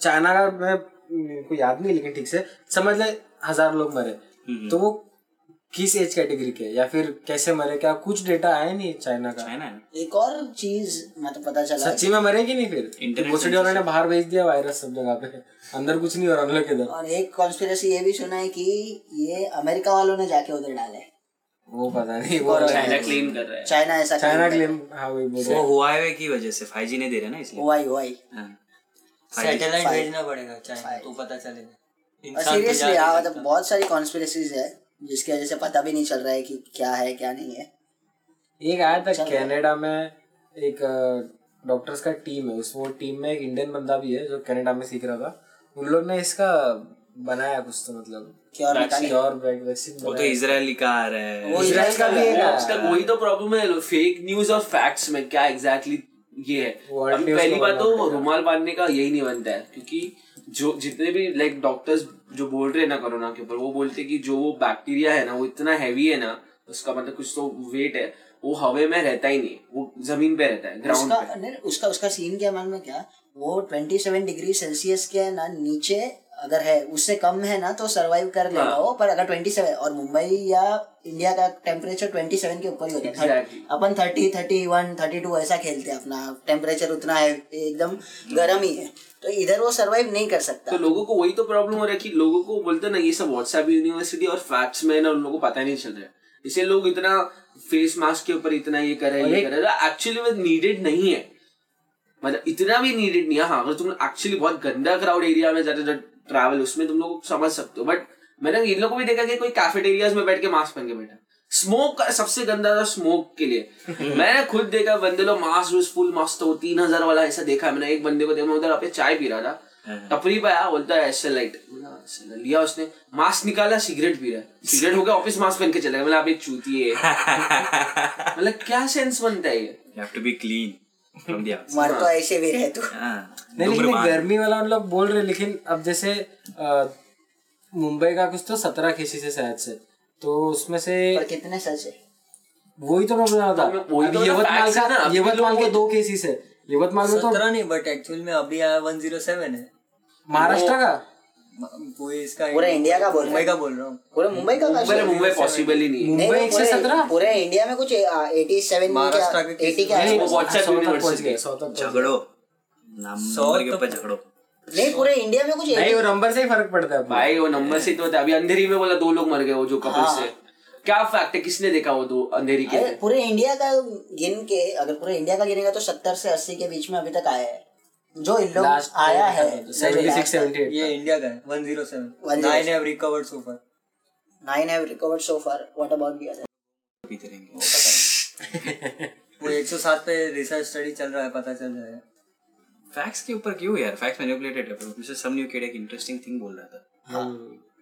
चाइना का मैं मेरे को याद नहीं लेकिन ठीक से समझ ले हज़ार लोग मरे। तो वो किस एज कैटेगरी के या फिर कैसे मरे? क्या कुछ डेटा आया नहीं चाइना का? है। ना एक और चीज़ मतलब पता चला। सच्ची में मरे कि नहीं फिर? Internet भोसड़ी वालों ने बाहर भेज दिया वायरस सब जगह पे। अंदर कुछ नहीं हो रहा हम लोग इधर। और एक कॉन्स्पिरसी ये भी सुना है कि ये अमेरिका वालों ने जाके उधर डाले। वो पता नहीं वो चाइना क्लेम कर रहा है। चाइना ऐसा चाइना क्लेम हाँ। वही बोल वो हुआवे की वजह से 5G नहीं दे रहे ना इसलिए। हुआ ही हुआ हाँ। सैटेलाइट भेजना पड़ेगा चाइना तो पता चलेगा और इंसान तो सीरियसली हाँ मतलब बहुत सारी कॉन्स्पिरसीज है जिसकी वजह से पता भी नहीं चल रहा है कि क्या है क्या नहीं है। एक आया था कनाडा में एक डॉक्टर्स का टीम है। उस वो टीम में एक इंडियन बंदा भी है जो कनाडा में सीख रहा था। उन लोग ने इसका बनाया कुछ तो मतलब। वो तो इसराइली का आ रहा है। वो इसराइल का भी है उसका वही तो प्रॉब्लम है फेक न्यूज़ और फैक्ट्स में क्या एग्जैक्टली ये है। अभी पहली बात तो रुमाल बांधने का यही नहीं बनता है क्योंकि जो जितने भी लाइक डॉक्टर्स जो बोल रहे हैं ना कोरोना के ऊपर वो बोलते हैं कि जो वो बैक्टीरिया है ना वो इतना हैवी है ना उसका मतलब कुछ तो वेट है वो हवे में रहता ही नहीं वो ज़मीन पे रहता है ग्राउंड उसका पे। उसका उसका सीन क्या मालूम है क्या? वो 27 डिग्री सेल्सियस के ना नीचे अगर है उससे कम है ना तो सरवाइव कर लेगा हाँ। वो पर अगर 27 और मुंबई या इंडिया का टेम्परेचर 27 के ऊपर ही होता है। Exactly. अपन 30 31 32 ऐसा खेलते हैं अपना। टेम्परेचर उतना है एकदम गर्म ही है। तो इधर वो सरवाइव नहीं कर सकता। तो लोगों को वही तो प्रॉब्लम हो रहा है कि लोगों को बोलते ना ये सब व्हाट्सएप यूनिवर्सिटी और फैक्ट्स में ना उन लोगों को पता ही नहीं चल रहा है। इसलिए लोग इतना फेस मास्क के ऊपर इतना ये कर रहे ये कर रहे हैं। एक्चुअली वो नीडेड नहीं है। मतलब इतना भी नीडेड नहीं है। हाँ अगर तुम एक्चुअली बहुत गंदा क्राउड एरिया में जाते ट्रैवल उसमें तुम लोग समझ सकते हो। बट मैंने इन लोगों को भी देखा कि कोई कैफेटेरियाज में बैठ के मास्क पहन के बैठा स्मोक सबसे गंदा था स्मोक के लिए। [laughs] मैंने खुद देखा बंदे लोग मास्क रोज फुल मास्क तो तीन हज़ार वाला ऐसा देखा मैंने एक बंदे को देखा मैं उधर अपने चाय पी रहा था। टपरी पे आया बोलता है ऐसे लाइट लिया उसने। मास्क निकाला सिगरेट पी रहा है। सिगरेट हो गया ऑफ़िस मास्क पहन के चला गया। मतलब आप एक चूती है मतलब क्या सेंस बनता है ये? You have to be मर तो ऐसे भी रहे तू। हाँ, नहीं लेकिन गर्मी वाला लोग बोल रहे लेकिन अब जैसे मुंबई का कुछ तो सत्रह केसेस है शायद से। तो उसमें से कितने सच है? वही तो मैं बोल रहा था। तो यवतमाल है का यवतमाल के दो केसेस है यवतमाल में तो नहीं बट एक्चुअल में अभी आया वन ज़ीरो सेवन है। महाराष्ट्र का? पूरे इंडिया का बोल रहा मुंबई का बोल रहा हूँ। पूरे मुंबई का मुंबई मुंबई पॉसिबल ही नहीं है। मुंबई एक से सत्रह? पूरे इंडिया में कुछ एटी सेवन महाराष्ट्र के एटी के। झगड़ो। सौ के ऊपर झगड़ो। नहीं पूरे इंडिया में कुछ नहीं वो नंबर से ही फ़र्क पड़ता है भाई वो नंबर से तो होता है। अभी अंधेरी में बोला दो लोग मर गए वो जो कपल हाँ। से। क्या फैक्ट है? किसने देखा वो दो अंधेरी के पूरे इंडिया का गिन के अगर पूरे इंडिया का गिनेगा तो सत्तर से अस्सी के बीच में अभी तक आया है। जो इन लोग आया है सेवेंटी ये इंडिया का है one zero seven 107 nine have recovered so far nine have recovered so far what about the other पीते रहेंगे वो एक सौ सात पे रिसर्च स्टडी चल रहा है पता चल जाएगा फैक्ट्स के ऊपर क्यों यार? फैक्ट्स मैनिपुलेटेड है प्रोफेसर सम न्यू किड एक इंटरेस्टिंग थिंग बोल रहा था। हाँ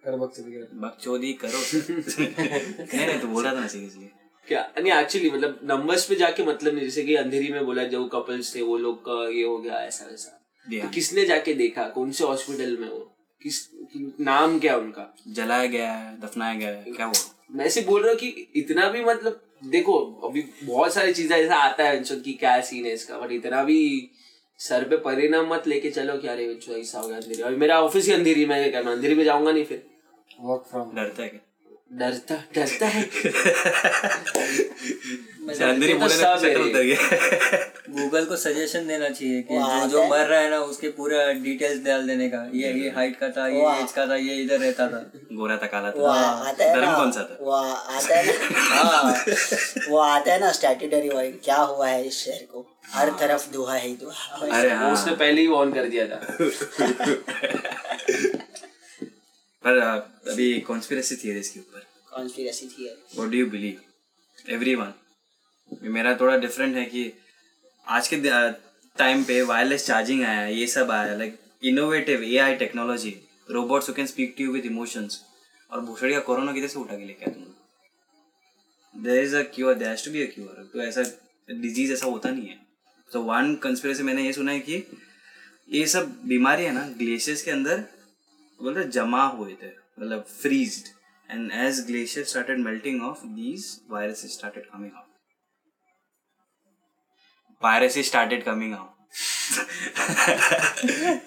कर बकचोदी करो [laughs] नहीं नहीं तो बोल रहा था ना सीरियसली क्या? नहीं एक्चुअली मतलब नंबर्स पे जाके मतलब नहीं जैसे कि अंधेरी में बोला जो कपल्स थे वो लोग का ये हो गया ऐसा वैसा। तो किसने जाके देखा? कौन से हॉस्पिटल में वो? किस नाम क्या उनका? जलाया गया है दफनाया गया है क्या हुआ? मैं ऐसे बोल रहा हूँ कि इतना भी मतलब देखो अभी बहुत सारी चीज़ें ऐसा आता है की क्या सीन है इसका बट इतना भी सर पे परिणाम मत लेके चलो कि अरे बच्चों ऐसा हो गया अंधेरी। अभी मेरा ऑफ़िस ही अंधेरी में है क्या मैं अंधेरी में जाऊँगा नहीं फिर? वर्क फ्रॉम डरता है क्या? डरता डरता है। [laughs] अंदर तो है गूगल को सजेशन देना चाहिए कि वो जो आता जो है। मर रहा है ना उसके पूरा डिटेल्स डाल देने का। ये ये हाइट का था ये एज का था ये इधर रहता था। गोरा था काला था। धर्म कौन सा था? वो आता है ना? [laughs] हाँ। वो आता है ना स्टैट्यूटरी वाइड क्या हुआ है इस शहर को? हर तरफ़ दुआ ही दुआ अरे हाँ। उसने पहले ही ऑन कर दिया था। [laughs] पर अभी कॉन्स्पिरेसी थियरीज के ऊपर। कॉन्स्पिरेसी थी what do you believe everyone मेरा थोड़ा डिफरेंट है कि आज के टाइम पे वायरलेस चार्जिंग आया है ये सब आया like innovative AI technology robots who can speak to you with emotions और भूषड़ी का कोरोना किधर से उठा के लेके आया तुम there is a cure there has to be a cure तो ऐसा डिज़ीज़ ऐसा होता नहीं है। तो वन कंस्पिरेसी मैंने ये सुना है कि ये सब बीमारी है ना ग्लेशियर्स के अंदर बोलते जमा हुए थे मतलब freezed and as glacier started melting of these viruses started coming out viruses started coming out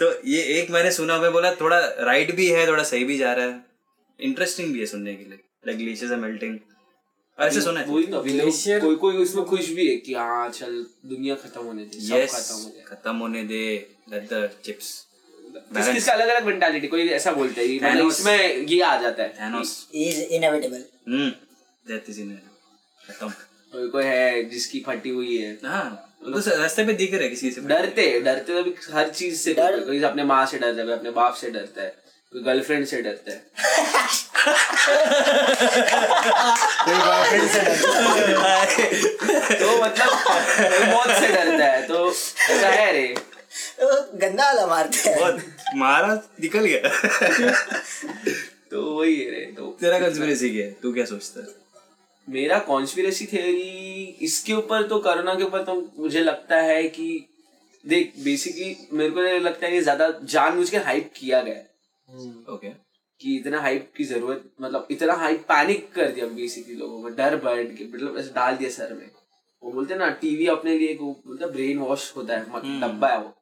तो ये एक मैंने सुना मैं बोला थोड़ा राइट भी है थोड़ा सही भी जा रहा है। इंटरेस्टिंग भी है सुनने के लिए लाइक ग्लेशियर्स आर मेल्टिंग ऐसे सुना है। ना लोग Glacier- कोई कोई उसमें खुश भी है कि हाँ चल दुनिया खत्म होने दे सब खत्म हो जाए खत्म होने दे लेट द चिप्स किस अलग अलग मेंटालिटी कोई ऐसा बोलता है कि मतलब इसमें ये आ जाता है। Thanos is inevitable hmm death is खत्म. कोई कोई है जिसकी फटी हुई है। हाँ. वो तो रास्ते पे दिख रहे हैं किसी से डरते डरते तो हर चीज़ से डरते कोई अपने माँ से डरता है अपने बाप से डरता है कोई गर्लफ्रेंड से डरता है। तो मतलब मौत से डरता है तो ऐसा है रे। गंदा वाला मारते हैं। बहुत मारा निकल गया। [laughs] तो वही है रे तो तेरा कंस्पिरेसी क्या है? तू क्या सोचता है? मेरा कॉन्स्पिरेसी थ्योरी इसके ऊपर तो कोरोना के ऊपर तो मुझे लगता है कि देख बेसिकली मेरे को लगता है कि ज़्यादा जानबूझ के हाइप किया गया है। ओके कि इतना हाइप की ज़रूरत मतलब इतना हाइप पैनिक कर दिया बेसिकली लोगों को डर बैठ के मतलब ऐसे डाल दिया सर में। वो बोलते हैं ना टीवी अपने लिए मतलब ब्रेन वॉश होता है मत- डब्बा है वो।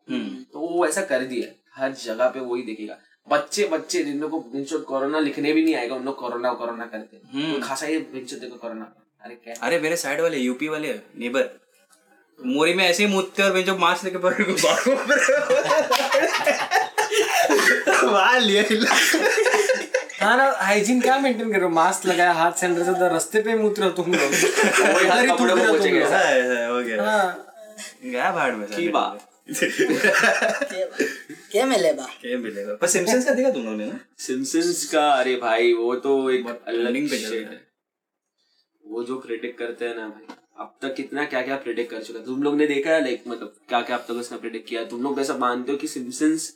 तो वो ऐसा कर दिया हर जगह पे वही देखेगा। बच्चे बच्चे जिन लोगों को जिनको कोरोना लिखने भी नहीं आएगा उन लोग कोरोना कोरोना करते तो खासा ये बच्चे देखो कोरोना। अरे क्या? अरे मेरे साइड वाले यूपी वाले नेबर मोरी में ऐसे ही मुदते और जो मास्क लेके पकड़ के वहाँ लिया। हाँ ना हाइजीन क्या मेंटेन करो? मास्क लगाया हाथ सैनिटाइजर उधर रास्ते पे मुत रहो तुम लोग। वही ही कपड़े में रहे हो तुम लोग। ऐसा ऐसा हो गया। हाँ। गया भाड़ में की बात? क्या मिले बा? क्या मिलेगा पर सिम्पसन्स का देखा तुम लोगों ने ना? सिम्पसन्स का अरे भाई वो तो एक trending पे है। वो जो प्रिडिक्ट करते हैं ना भाई अब तक कितना क्या क्या प्रिडिक्ट कर चुका तुम लोग ने देखा है लाइक मतलब क्या क्या अब तक उसने प्रिडिक्ट किया तुम लोग ऐसा मानते हो कि सिम्पसन्स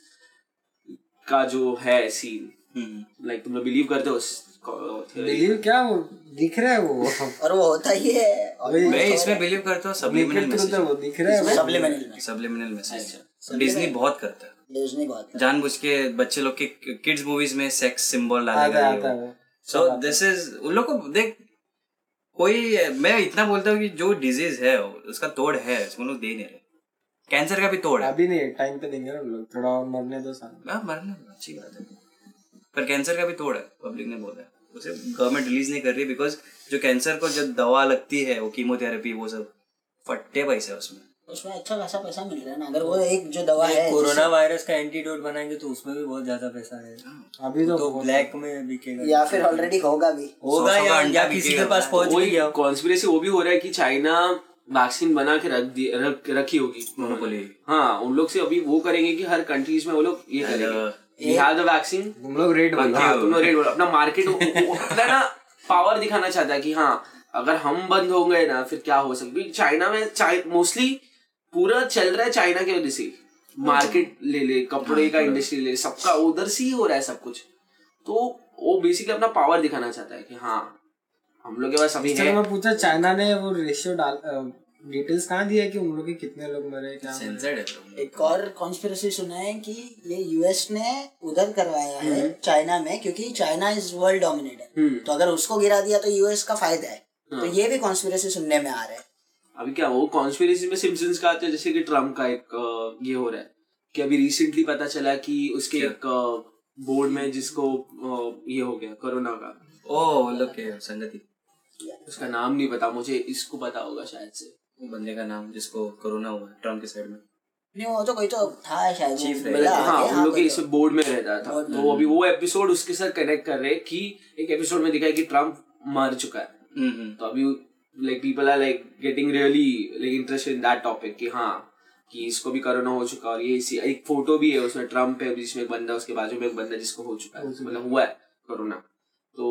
का जो है सीन। लाइक तुम लोग बिलीव करते हो उस बिलीव क्या वो दिख रहा है वो? [laughs] और वो होता ही है। मैं इसमें बिलीव करता हूँ सबलिमिनल है, मैसेज वो दिख रहा है में सबलिमिनल मैसेज डिज्नी बहुत करता है। डिज्नी बहुत जानबूझ के बच्चे लोग के किड्स मूवीज़ में सेक्स सिंबल है आता डालेगा सो दिस इज़ उन लोग को देख कोई मैं इतना बोलता हूँ कि जो डिज़ीज़ है उसका तोड़ है उसको लोग दे नहीं रहे। कैंसर का भी तोड़ है। अभी नहीं टाइम पे देंगे ना लोग। थोड़ा और मरने दो साल। हाँ, मरने अच्छी बात है। पर कैंसर का भी तोड़ है पब्लिक ने बोला है। उसे गवर्नमेंट रिलीज़ नहीं कर रही बिकॉज़ जो कैंसर को जब दवा लगती है वो कीमोथेरेपी वो सब फट्टे पैसे उसमें। उसमें अच्छा खासा पैसा मिल रहा है ना अगर वो एक जो दवा है कोरोना वायरस का एंटीडोट बनाएँगे तो उसमें भी बहुत ज़्यादा पैसा है। अभी तो तो ब्लैक में बिकेगा। या फिर ऑलरेडी होगा भी। होगा या, अंडा या किसी के पास पहुँच वही गया। कॉन्स्पिरेसी वो भी हो रहा है कि चाइना वैक्सीन बना के रख दी रख रखी होगी। Monopoly। हाँ उन लोग से अभी वो करेंगे कि हर कंट्रीज़ में वो लोग ये करेंगे। We have the vaccine तुम लोग रेट बोलो हाँ तुम लोग रेट बोलो। अपना मार्केट अपना ना पावर दिखाना चाहता है कि हाँ अगर हम बंद हो गए ना फिर क्या हो सकता है? चाइना में मोस्टली पूरा चल रहा है चाइना की वजह से। मार्केट ले ले कपड़े का इंडस्ट्री ले ले सबका उधर से ही हो रहा है सब कुछ। तो वो बेसिकली अपना पावर दिखाना चाहता है कि हाँ हम लोग के पास अभी है। मैं पूछा चाइना ने वो रेशियो डाल डिटेल्स कहाँ दिया कि उन लोग के कितने लोग मरे क्या सेंसर्ड है। एक और कॉन्स्पिरसी सुना है कि ये यूएस ने उधर करवाया है चाइना में क्योंकि चाइना इज़ वर्ल्ड डोमिनेटर तो अगर उसको गिरा दिया तो यूएस का फ़ायदा है। तो ये भी कॉन्स्पिरसी सुनने में आ रहा है। अभी क्या वो कॉन्स्पिरेसी में सिम्पसन्स का आता है जैसे कि ट्रंप का एक ये हो रहा है कि अभी रिसेंटली पता चला कि उसके एक बोर्ड में जिसको ये हो गया कोरोना का। ओ वो के संगति? उसका नाम नहीं पता मुझे इसको पता होगा शायद से। वो बंदे का नाम जिसको कोरोना हुआ है ट्रंप के साइड में। नहीं वो तो कोई तो था शायद मिला हाँ उन लोग इस तो। बोर्ड में रहता था। तो अभी वो एपिसोड उसके साथ कनेक्ट कर रहे कि एक एपिसोड में दिखाया कि ट्रंप मर चुका है। हम्म, हम्म। तो अभी like people are like getting really like interested in that topic कि हाँ कि इसको भी कोरोना हो चुका और ये इसी एक फ़ोटो भी है उसमें ट्रंप है जिसमें एक बंदा उसके बाजू में एक बंदा जिसको हो चुका है। मतलब हुआ है कोरोना। तो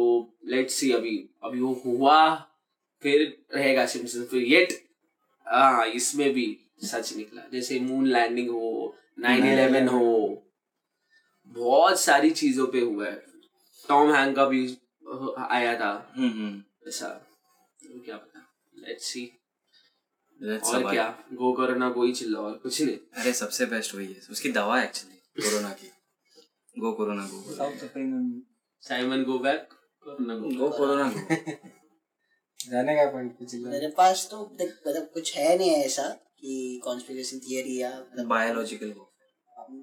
लेट्स सी अभी अभी वो हुआ फिर रहेगा सिम्पसन फिर येट हाँ इसमें भी सच निकला। जैसे मून लैंडिंग हो नाइन इलेवन हो बहुत सारी चीज़ों पे हुआ है। टॉम हैंक का भी आया था। हम्म, हम्म। ऐसा तो क्या पता। लेट्स सी That's और क्या? गो कोरोना गो ही चिल्ला और कुछ नहीं। अरे सबसे बेस्ट वही है। उसकी दवा है एक्चुअली कोरोना की। Go corona go South African Simon go back corona go go corona go जाने का पॉइंट कुछ नहीं मेरे पास तो मतलब कुछ है नहीं ऐसा कि कॉन्स्पिरेसी थियरी या मतलब बायोलॉजिकल गो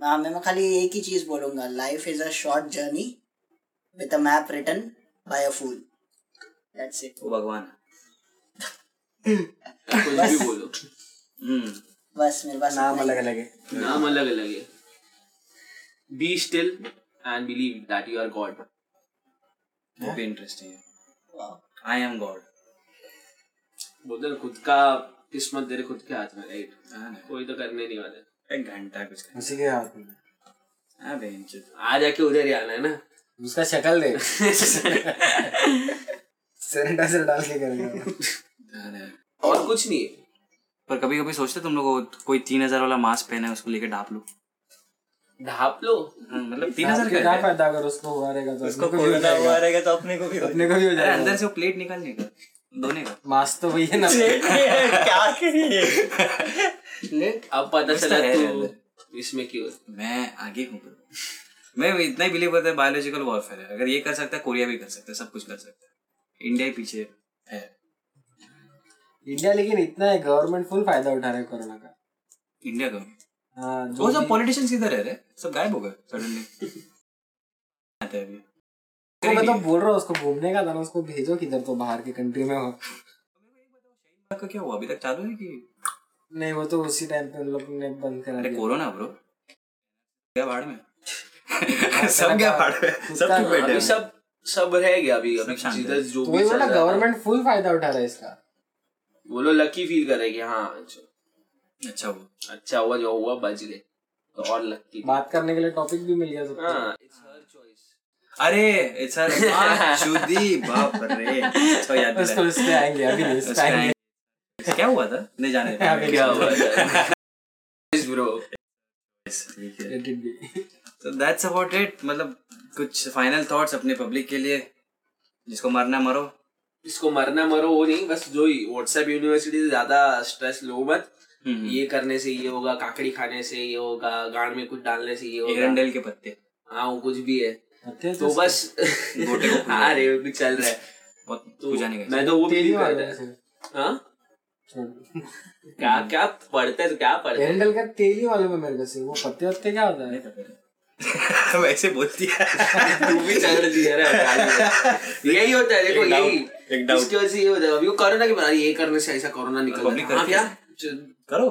हाँ, मैं मैं खाली एक ही चीज़ बोलूँगा। Life is a short journey with a map written by a fool that's it वो भगवान है। [laughs] कुछ भी बोलो। हम्म। बस मेरे पास नाम अलग अलग है। नाम अलग अलग है। Be still and believe that you are god वो भी इंटरेस्टिंग है। आई एम गॉड बोलते ना खुद का किस्मत तेरे खुद के हाथ में राइट कोई तो करने नहीं वाला। एक घंटा कुछ उसी के हाथ में। हाँ आ जाके उधर ही आना है ना। उसका शक्ल दे [laughs] सैनिटाइजर डाल के करेगा। और कुछ नहीं है। पर कभी कभी सोचते तुम लोग कोई तीन हज़ार वाला मास्क पहना है उसको लेके ढाप लो। ढाप लो? हाँ, मतलब तीन हज़ार क्या फ़ायदा अगर उसको हुआ रहेगा तो? उसको हो हुआ रहेगा तो अपने को भी अपने को भी हो जाएगा। अंदर से वो प्लेट निकालने का। धोने का मास्क तो वही है ना। [laughs] क्या करिए? अब पता चला है। तू इसमें क्यों मैं आगे हूँ मैं इतना ही बिलीव करता है बायोलॉजिकल वॉरफेयर है। अगर ये कर सकता है कोरिया भी कर सकता है सब कुछ कर सकता है। इंडिया ही पीछे है। इंडिया लेकिन इतना है गवर्नमेंट फुल फ़ायदा उठा रहा है कोरोना का। इंडिया का? हाँ जो वो सब पॉलिटिशियंस किधर है? रे सब गायब हो गए सडनली [laughs] आते हैं अभी। तो मैं तो बोल रहा हूँ उसको घूमने का था उसको भेजो किधर तो बाहर की कंट्री में हो। का क्या हुआ? अभी तक चालू है कि? नहीं वो तो उसी टाइम पे उन लोग ने बंद करा अरे दिया। कोरोना ब्रो क्या भाड़ में? सब क्या भाड़ में? सब चुप बैठे अभी हैं। सब सब रह गया अभी अभी शांत है। जिधर जो तो भी वही चल बोला रहा है। गवर्नमेंट फुल फ़ायदा उठा रहा है इसका। वो लोग लकी फील कर रहे हैं कि हाँ अच्छा। अच्छा वो अच्छा हुआ जो हुआ बच गए। तो और लकी बात करने के लिए टॉपिक भी मिल गया सबको। हाँ. अरे इट्स शुद्धि बाप रे अच्छा याद उसको दिलाया पे आएँगे अभी नहीं इस पे क्या हुआ था? नहीं जाने [laughs] अभी क्या हुआ ब्रो. तो दैट्स अबाउट इट मतलब कुछ फाइनल थॉट्स अपने पब्लिक के लिए? जिसको मरना मरो। इसको मरना मरो वो नहीं बस जो ही व्हाट्सएप यूनिवर्सिटी से ज़्यादा स्ट्रेस लो मत। हम्म, ये करने से ये होगा काकड़ी खाने से ये होगा गाड़ में कुछ डालने से ये होगा। एरंडेल के पत्ते। हाँ वो कुछ भी है। तो बस। तो हाँ रे भी चल रहा है। बहुत पूजा नहीं मैं तो वो वाला है। क्या क्या पढ़ते हैं तो क्या पढ़ते हैं? एयरटेल का तेल मालूम है मेरे को से। वो पत्ते वत्ते क्या होता है? वैसे बोलती है। [laughs] तू भी चल रही है यही होता है देखो यही। इसकी वजह से ये होता है। अभी वो कोरोना की बना ये करने से ऐसा कोरोना निकल हाँ। क्या? करो।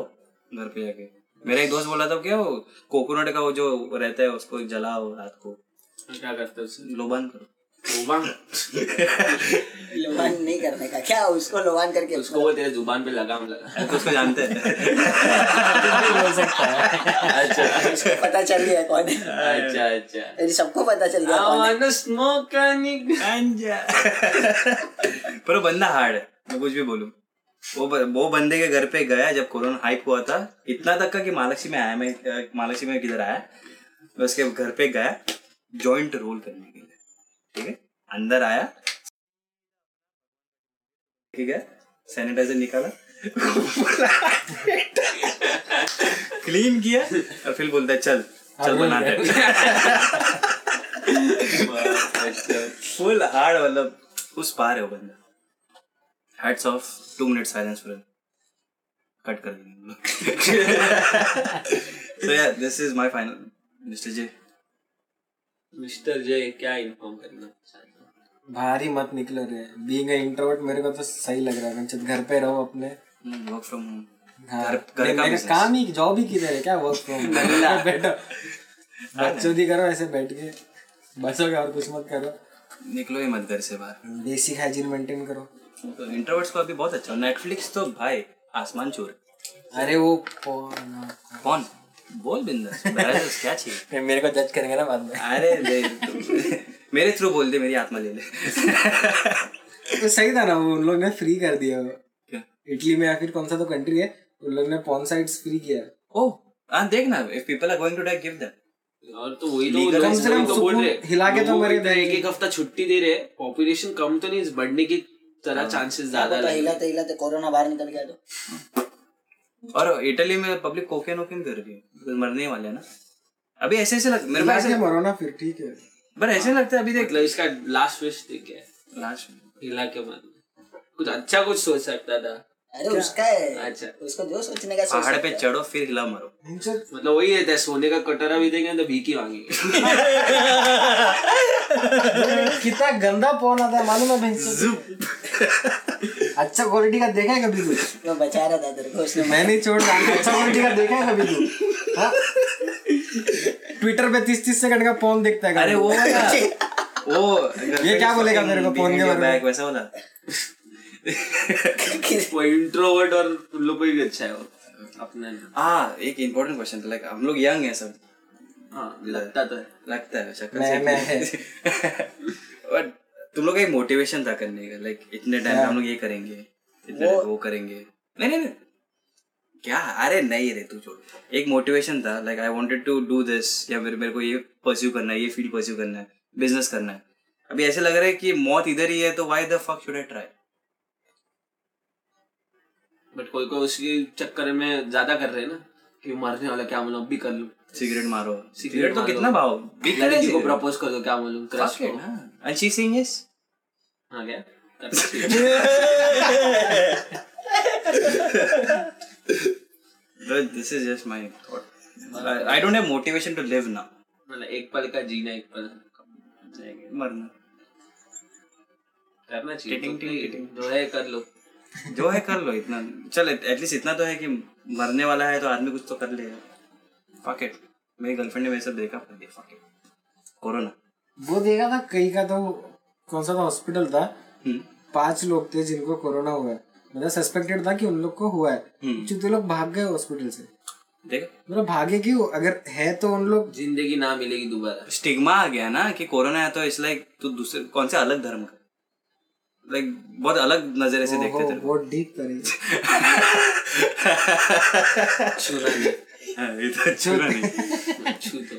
घर पे जाके मेरा एक दोस्त बोला था क्या वो कोकोनट का वो जो रहता है उसको जलाओ रात को। क्या करते हैं लोबान करो। ज़ुबान [laughs] लोबान नहीं करने का। क्या उसको लोबान करके उसको वो तेरे ज़ुबान पे लगाम लगा। [laughs] तो उसको जानते हैं। बोल सकता है अच्छा। उसको पता चल गया कौन है। अच्छा अच्छा। सबको पता चल गया है। And पर वो बंदा हार्ड है मैं कुछ भी बोलूँ। वो ब- वो बंदे के घर पे गया जब कोरोना हाइप हुआ था। इतना तक का कि महालक्ष्मी में आया मैं महालक्ष्मी में किधर आया? मैं उसके घर पे गया। जॉइंट रोल करने के लिए। ठीक है? अंदर आया। ठीक है? सैनिटाइजर निकाला। क्लीन किया। और फिर बोलता है चल चल बना दे। फुल हार्ड मतलब उस पार है वो बंदा। Heads off two minute silence for cut कर देंगे so yeah this is my final mister J mister J क्या इन्फॉर्म करना चाहते हो? भारी मत निकलो रे। बीइंग इंट्रोवर्ट मेरे को तो सही लग रहा है घर पे रहो अपने। वर्क फ्रॉम होम हाँ घर- घर मेरे-। काम ही जॉब ही किधर है? क्या वर्क फ्रॉम [laughs] [laughs] बैठो। बच्चों दी करो ऐसे बैठ के। बचोगे और कुछ मत करो। निकलो ही मत घर से बाहर। बेसिक हाइजीन मेंटेन करो। तो इंट्रोवर्ट्स को अभी बहुत अच्छा। नेटफ्लिक्स तो भाई आसमान चूर। अरे वो कौन बोल बिंदास बराबर, क्या चाहिए? [laughs] मेरे को जज करेंगे ना बाद में। अरे [laughs] मेरे थ्रू बोल दे मेरी आत्मा ले ले। [laughs] तो सही था ना वो उन लोग ने फ्री कर दिया। वो क्या? इटली में या फिर कौन सा तो कंट्री है उन लोग ने पॉन साइट्स फ्री किया। ओ हाँ देख ना if people are going to die give them और तो वही तो लोग कम से कम तो बोल रहे हिला के तो मेरे एक एक हफ़्ता छुट्टी दे रहे पॉपुलेशन कम तो नहीं बढ़ने की तरह चांसेस ज़्यादा तो लग हिला रहे तो तो कोरोना बाहर निकल गया तो। और इटली में पब्लिक कोकेन वोकेन कर रही है। मरने वाले हैं ना। अभी ऐसे ऐसे लग मेरे को ऐसे मरो ना फिर ठीक है। पर ऐसे लगता है अभी देख मतलब इसका लास्ट विश देख क्या लास्ट हिला के मन कुछ अच्छा कुछ सोच सकता था। अरे उसका है। अच्छा। उसको जो सोचने का सोच पहाड़ पे चढ़ो फिर हिला मरो। मतलब वही रहता है सोने का कटोरा भी देंगे तो भीख ही मांगेंगे। [laughs] कितना गंदा पॉन आता है मालूम है भैंस अच्छा क्वालिटी का देखा है कभी तू? वो बचा रहा था तेरे को उसने मैं नहीं छोड़ रहा अच्छा क्वालिटी का देखा है कभी तू? हाँ? ट्विटर पे तीस तीस सेकंड का पॉन देखता है अरे वो [laughs] वो ये क्या बोलेगा मेरे को फ़ोन के बारे में? वैसा वाला? इंट्रोवर्ट और उन लोग को ही अच्छा है वो अपने हाँ एक इम्पोर्टेंट क्वेश्चन था लाइक हम लोग यंग है सब। हाँ लगता तो है। लगता है शक्ल मैं- मैं है। [laughs] बट तुम लोग का एक मोटिवेशन था करने का लाइक इतने टाइम हाँ। हम लोग ये करेंगे इतने वो करेंगे। नहीं नहीं नहीं। क्या? अरे नहीं रे तू छोड़। एक मोटिवेशन था like I wanted to do this या मेरे मेरे को ये परस्यू करना है ये फ़ील्ड परस्यू करना है बिज़नेस करना है। अभी ऐसे लग रहा है कि मौत इधर ही है तो why the fuck should I try but कोई कोई उसके चक्कर में ज़्यादा कर रहे हैं ना कि मरने वाला क्या मालूम भी कर लूँ। सिगरेट मारो। सिगरेट तो कितना भाव? लड़की को प्रपोज कर दो क्या मालूम क्रश को। हाँ। And she's saying yes. हाँ क्या is just my thought. I, I don't have motivation to live now. मतलब एक पल का जीना एक पल मरना। करना चाहिए तो टिटिंग, टिटिंग। जो है कर लो। [laughs] जो है कर लो इतना। चल एटलीस्ट इतना तो है कि मरने वाला है तो आदमी कुछ तो कर लेगा। फक इट मेरी गर्लफ्रेंड ने मेरे साथ देखा कर दिया फक इट कोरोना। वो देखा था कई का तो कौन सा था हॉस्पिटल था। हम्म। पाँच लोग थे जिनको कोरोना हुआ है। मतलब सस्पेक्टेड था कि उन लोग को हुआ है। हम्म। जो लोग भाग गए हॉस्पिटल से। देखा। मतलब भागे क्यों? अगर है तो उन लोग ज़िंदगी ना मिलेगी दोबारा। स्टिग्मा आ गया ना कि कोरोना है तो इट्स लाइक तू दूसरे कौन से अलग धर्म का? लाइक बहुत अलग नजरे से देखते थे। बहुत डीप करे नहीं। हाँ, ये तो नहीं। छू तो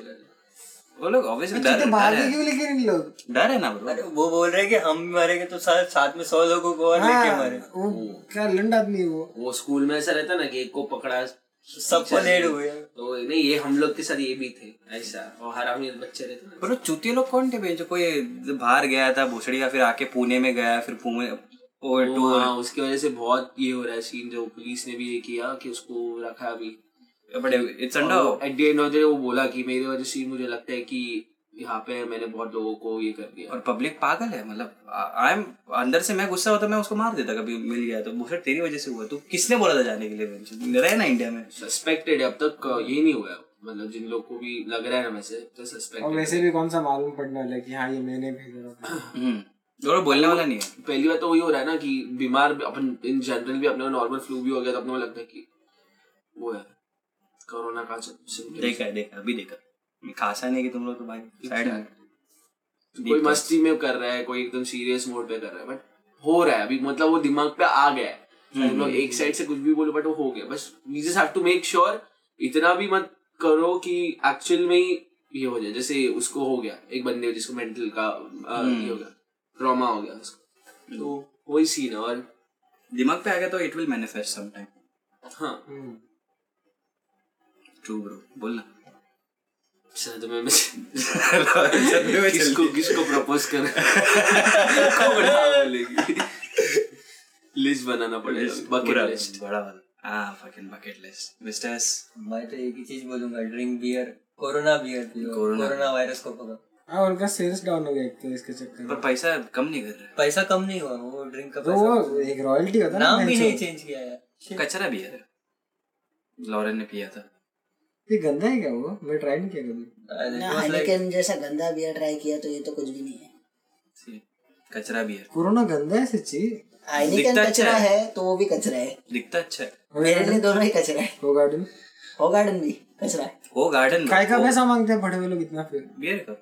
वो लोग ऑब्वियसली डर तो भागे है। क्यों लेकिन इन लोग? डर है ना ब्रो अरे वो बोल रहे हैं कि हम मरेंगे तो साथ साथ में सौ लोगों को और लेके हाँ, मरे। वो क्या लंड आदमी है वो? वो स्कूल में ऐसा रहता ना कि एक को पकड़ा सबको लेट हुए। तो नहीं ये हम लोग के साथ ये भी थे ऐसा। और हरामी बच्चे रहते वो चूतिए लोग कौन थे जो कोई बाहर गया था भोसड़ी का फिर आके पुणे में गया फिर पुणे हाँ, उसकी वजह से बहुत ये हो रहा है सीन जो पुलिस ने भी ये किया कि उसको रखा अभी। But it's under at the end of the day वो बोला कि मेरे वजह से मुझे लगता है कि यहाँ पे मैंने बहुत लोगों को ये कर दिया। और पब्लिक पागल है मतलब आई एम अंदर से मैं गुस्सा होता मैं उसको मार देता कभी मिल गया तो। भूषण तेरी वजह से हुआ तू किसने बोला था जाने के लिए बेंचो रहे ना इंडिया में। सस्पेक्टेड अब तक ये नहीं हुआ मतलब जिन लोग को भी लग रहा है वैसे तो और वैसे भी कौन सा मालूम पड़ने वाला है कि हाँ ये मैंने भेजा था। हम्म और बोलने वाला नहीं है। पहली बात तो वही हो रहा है ना कि बीमार भी- अपन इन जनरल भी अपने को नॉर्मल फ्लू भी हो गया तो अपने को लगता है कि वो है। कोरोना का देखा है देखा अभी देखा खासा नहीं कि तुम लोग तो भाई साइड में कोई मस्ती में कर रहा है कोई एकदम सीरियस मोड पे कर रहा है बट हो रहा है। अभी मतलब वो दिमाग पे आ गया है। हम लोग एक साइड से कुछ भी बोलो बट वो हो गया। बस we just have to make sure इतना भी मत करो कि एक्चुअल में ही ये हो जाए। जैसे उसको हो गया एक बंदे को जिसको मेंटल का ये हो गया ट्रॉमा हो गया उसको। तो वही सीन है और दिमाग पे आ गया तो it will manifest some time हाँ ट्रू ब्रो बोलना। अच्छा तो मैं किसको किसको प्रपोज कर कौन हाँ बोलेगी लिस्ट बनाना पड़ेगा बकेट लिस्ट बड़ा वाला हाँ फकिंग बकेट लिस्ट मिस्टर्स मैं तो एक ही चीज़ बोलूँगा ड्रिंक बियर कोरोना बियर पियो कोरोना- कोरोना वायरस को पकड़ो हाँ उनका सेल्स डाउन हो गया एक तो इसके चक्कर पर पैसा कम नहीं कर रहा पैसा कम नहीं हुआ वो ड्रिंक का पैसा वो एक रॉयल्टी होता है नाम भी नहीं चेंज किया यार है कचरा भी है लॉरेन ने पिया था ये गंदा है क्या वो? मैं ट्राई नहीं किया कभी। ना हाइनिकन जैसा गंदा बियर ट्राई किया तो ये तो कुछ भी नहीं है। कचरा भी है कोरोना गंदा है सच्ची? हाइनेकन अच्छा कचरा है। है तो वो भी कचरा है। दिखता अच्छा है। मेरे लिए दोनों ही कचरा है। वो गार्डन हो गार्डन भी कचरा है। वो गार्डन काय का पैसा मांगते हैं बड़े हुए लोग इतना फिर। बियर का?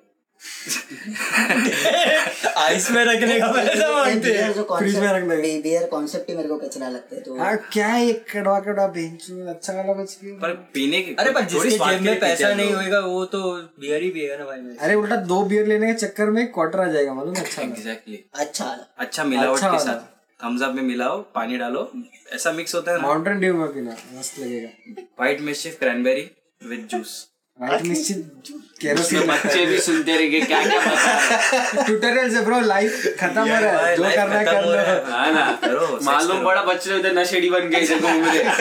आइस में रखने का पैसा मांगते हैं। फ्रिज में रखने कॉन्सेप्ट बियर कॉन्सेप्ट ही मेरे को कचरा लगता है तो हाँ क्या है ये कड़वा कड़वा बेंचू? अच्छा वाला कुछ पियो पर पीने की अरे पर जिसके जेब में पैसा नहीं। होएगा वो तो बियर ही पिएगा ना भाई में अरे उल्टा दो बियर लेने के चक्कर में क्वार्टर आ जाएगा मालूम अच्छा। एग्जैक्टली अच्छा वाला अच्छा मिलावट अच्छा के साथ। थम्स अप में मिलाओ पानी डालो। ऐसा मिक्स होता है ना। माउंटेन ड्यू में पीना मस्त लगेगा। White Mischief cranberry with juice kerosene उसमें बच्चे भी सुनते रहेंगे क्या क्या बता ट्यूटोरियल से ब्रो लाइफ खत्म हो रहा है। जो करना कर लो रहा हाँ। ना। मालूम। पड़ा बच्चे उधर नशेड़ी बन गए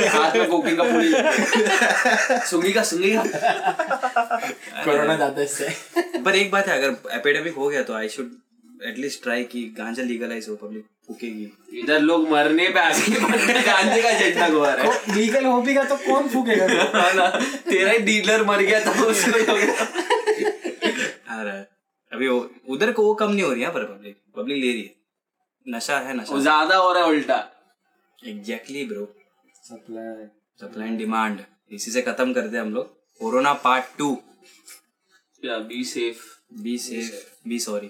हाथ में कोकिंग का पूरी। सुंगेगा सुंगेगा। [laughs] कोरोना जाता इससे। पर एक बात है अगर एपेडेमिक हो गया तो आई शुड एटलीस्ट ट्राई कि गांजा लीगलाइज हो पब्लिक फूकेगी। इधर लोग मरने पे आगे गांजे का झंडा गुआ रहा है। लीगल हो भी का तो कौन फूकेगा? हाँ तेरा ही डीलर मर गया था उसको ही हो गया आ रहा है। अभी उधर को वो कम नहीं हो रही है पर पब्लिक पब्लिक ले रही है। नशा है नशा। ज़्यादा हो रहा है उल्टा। Exactly bro supply supply and demand इसी से खत्म करते हैं हम लोग। Corona part two be safe be safe be sorry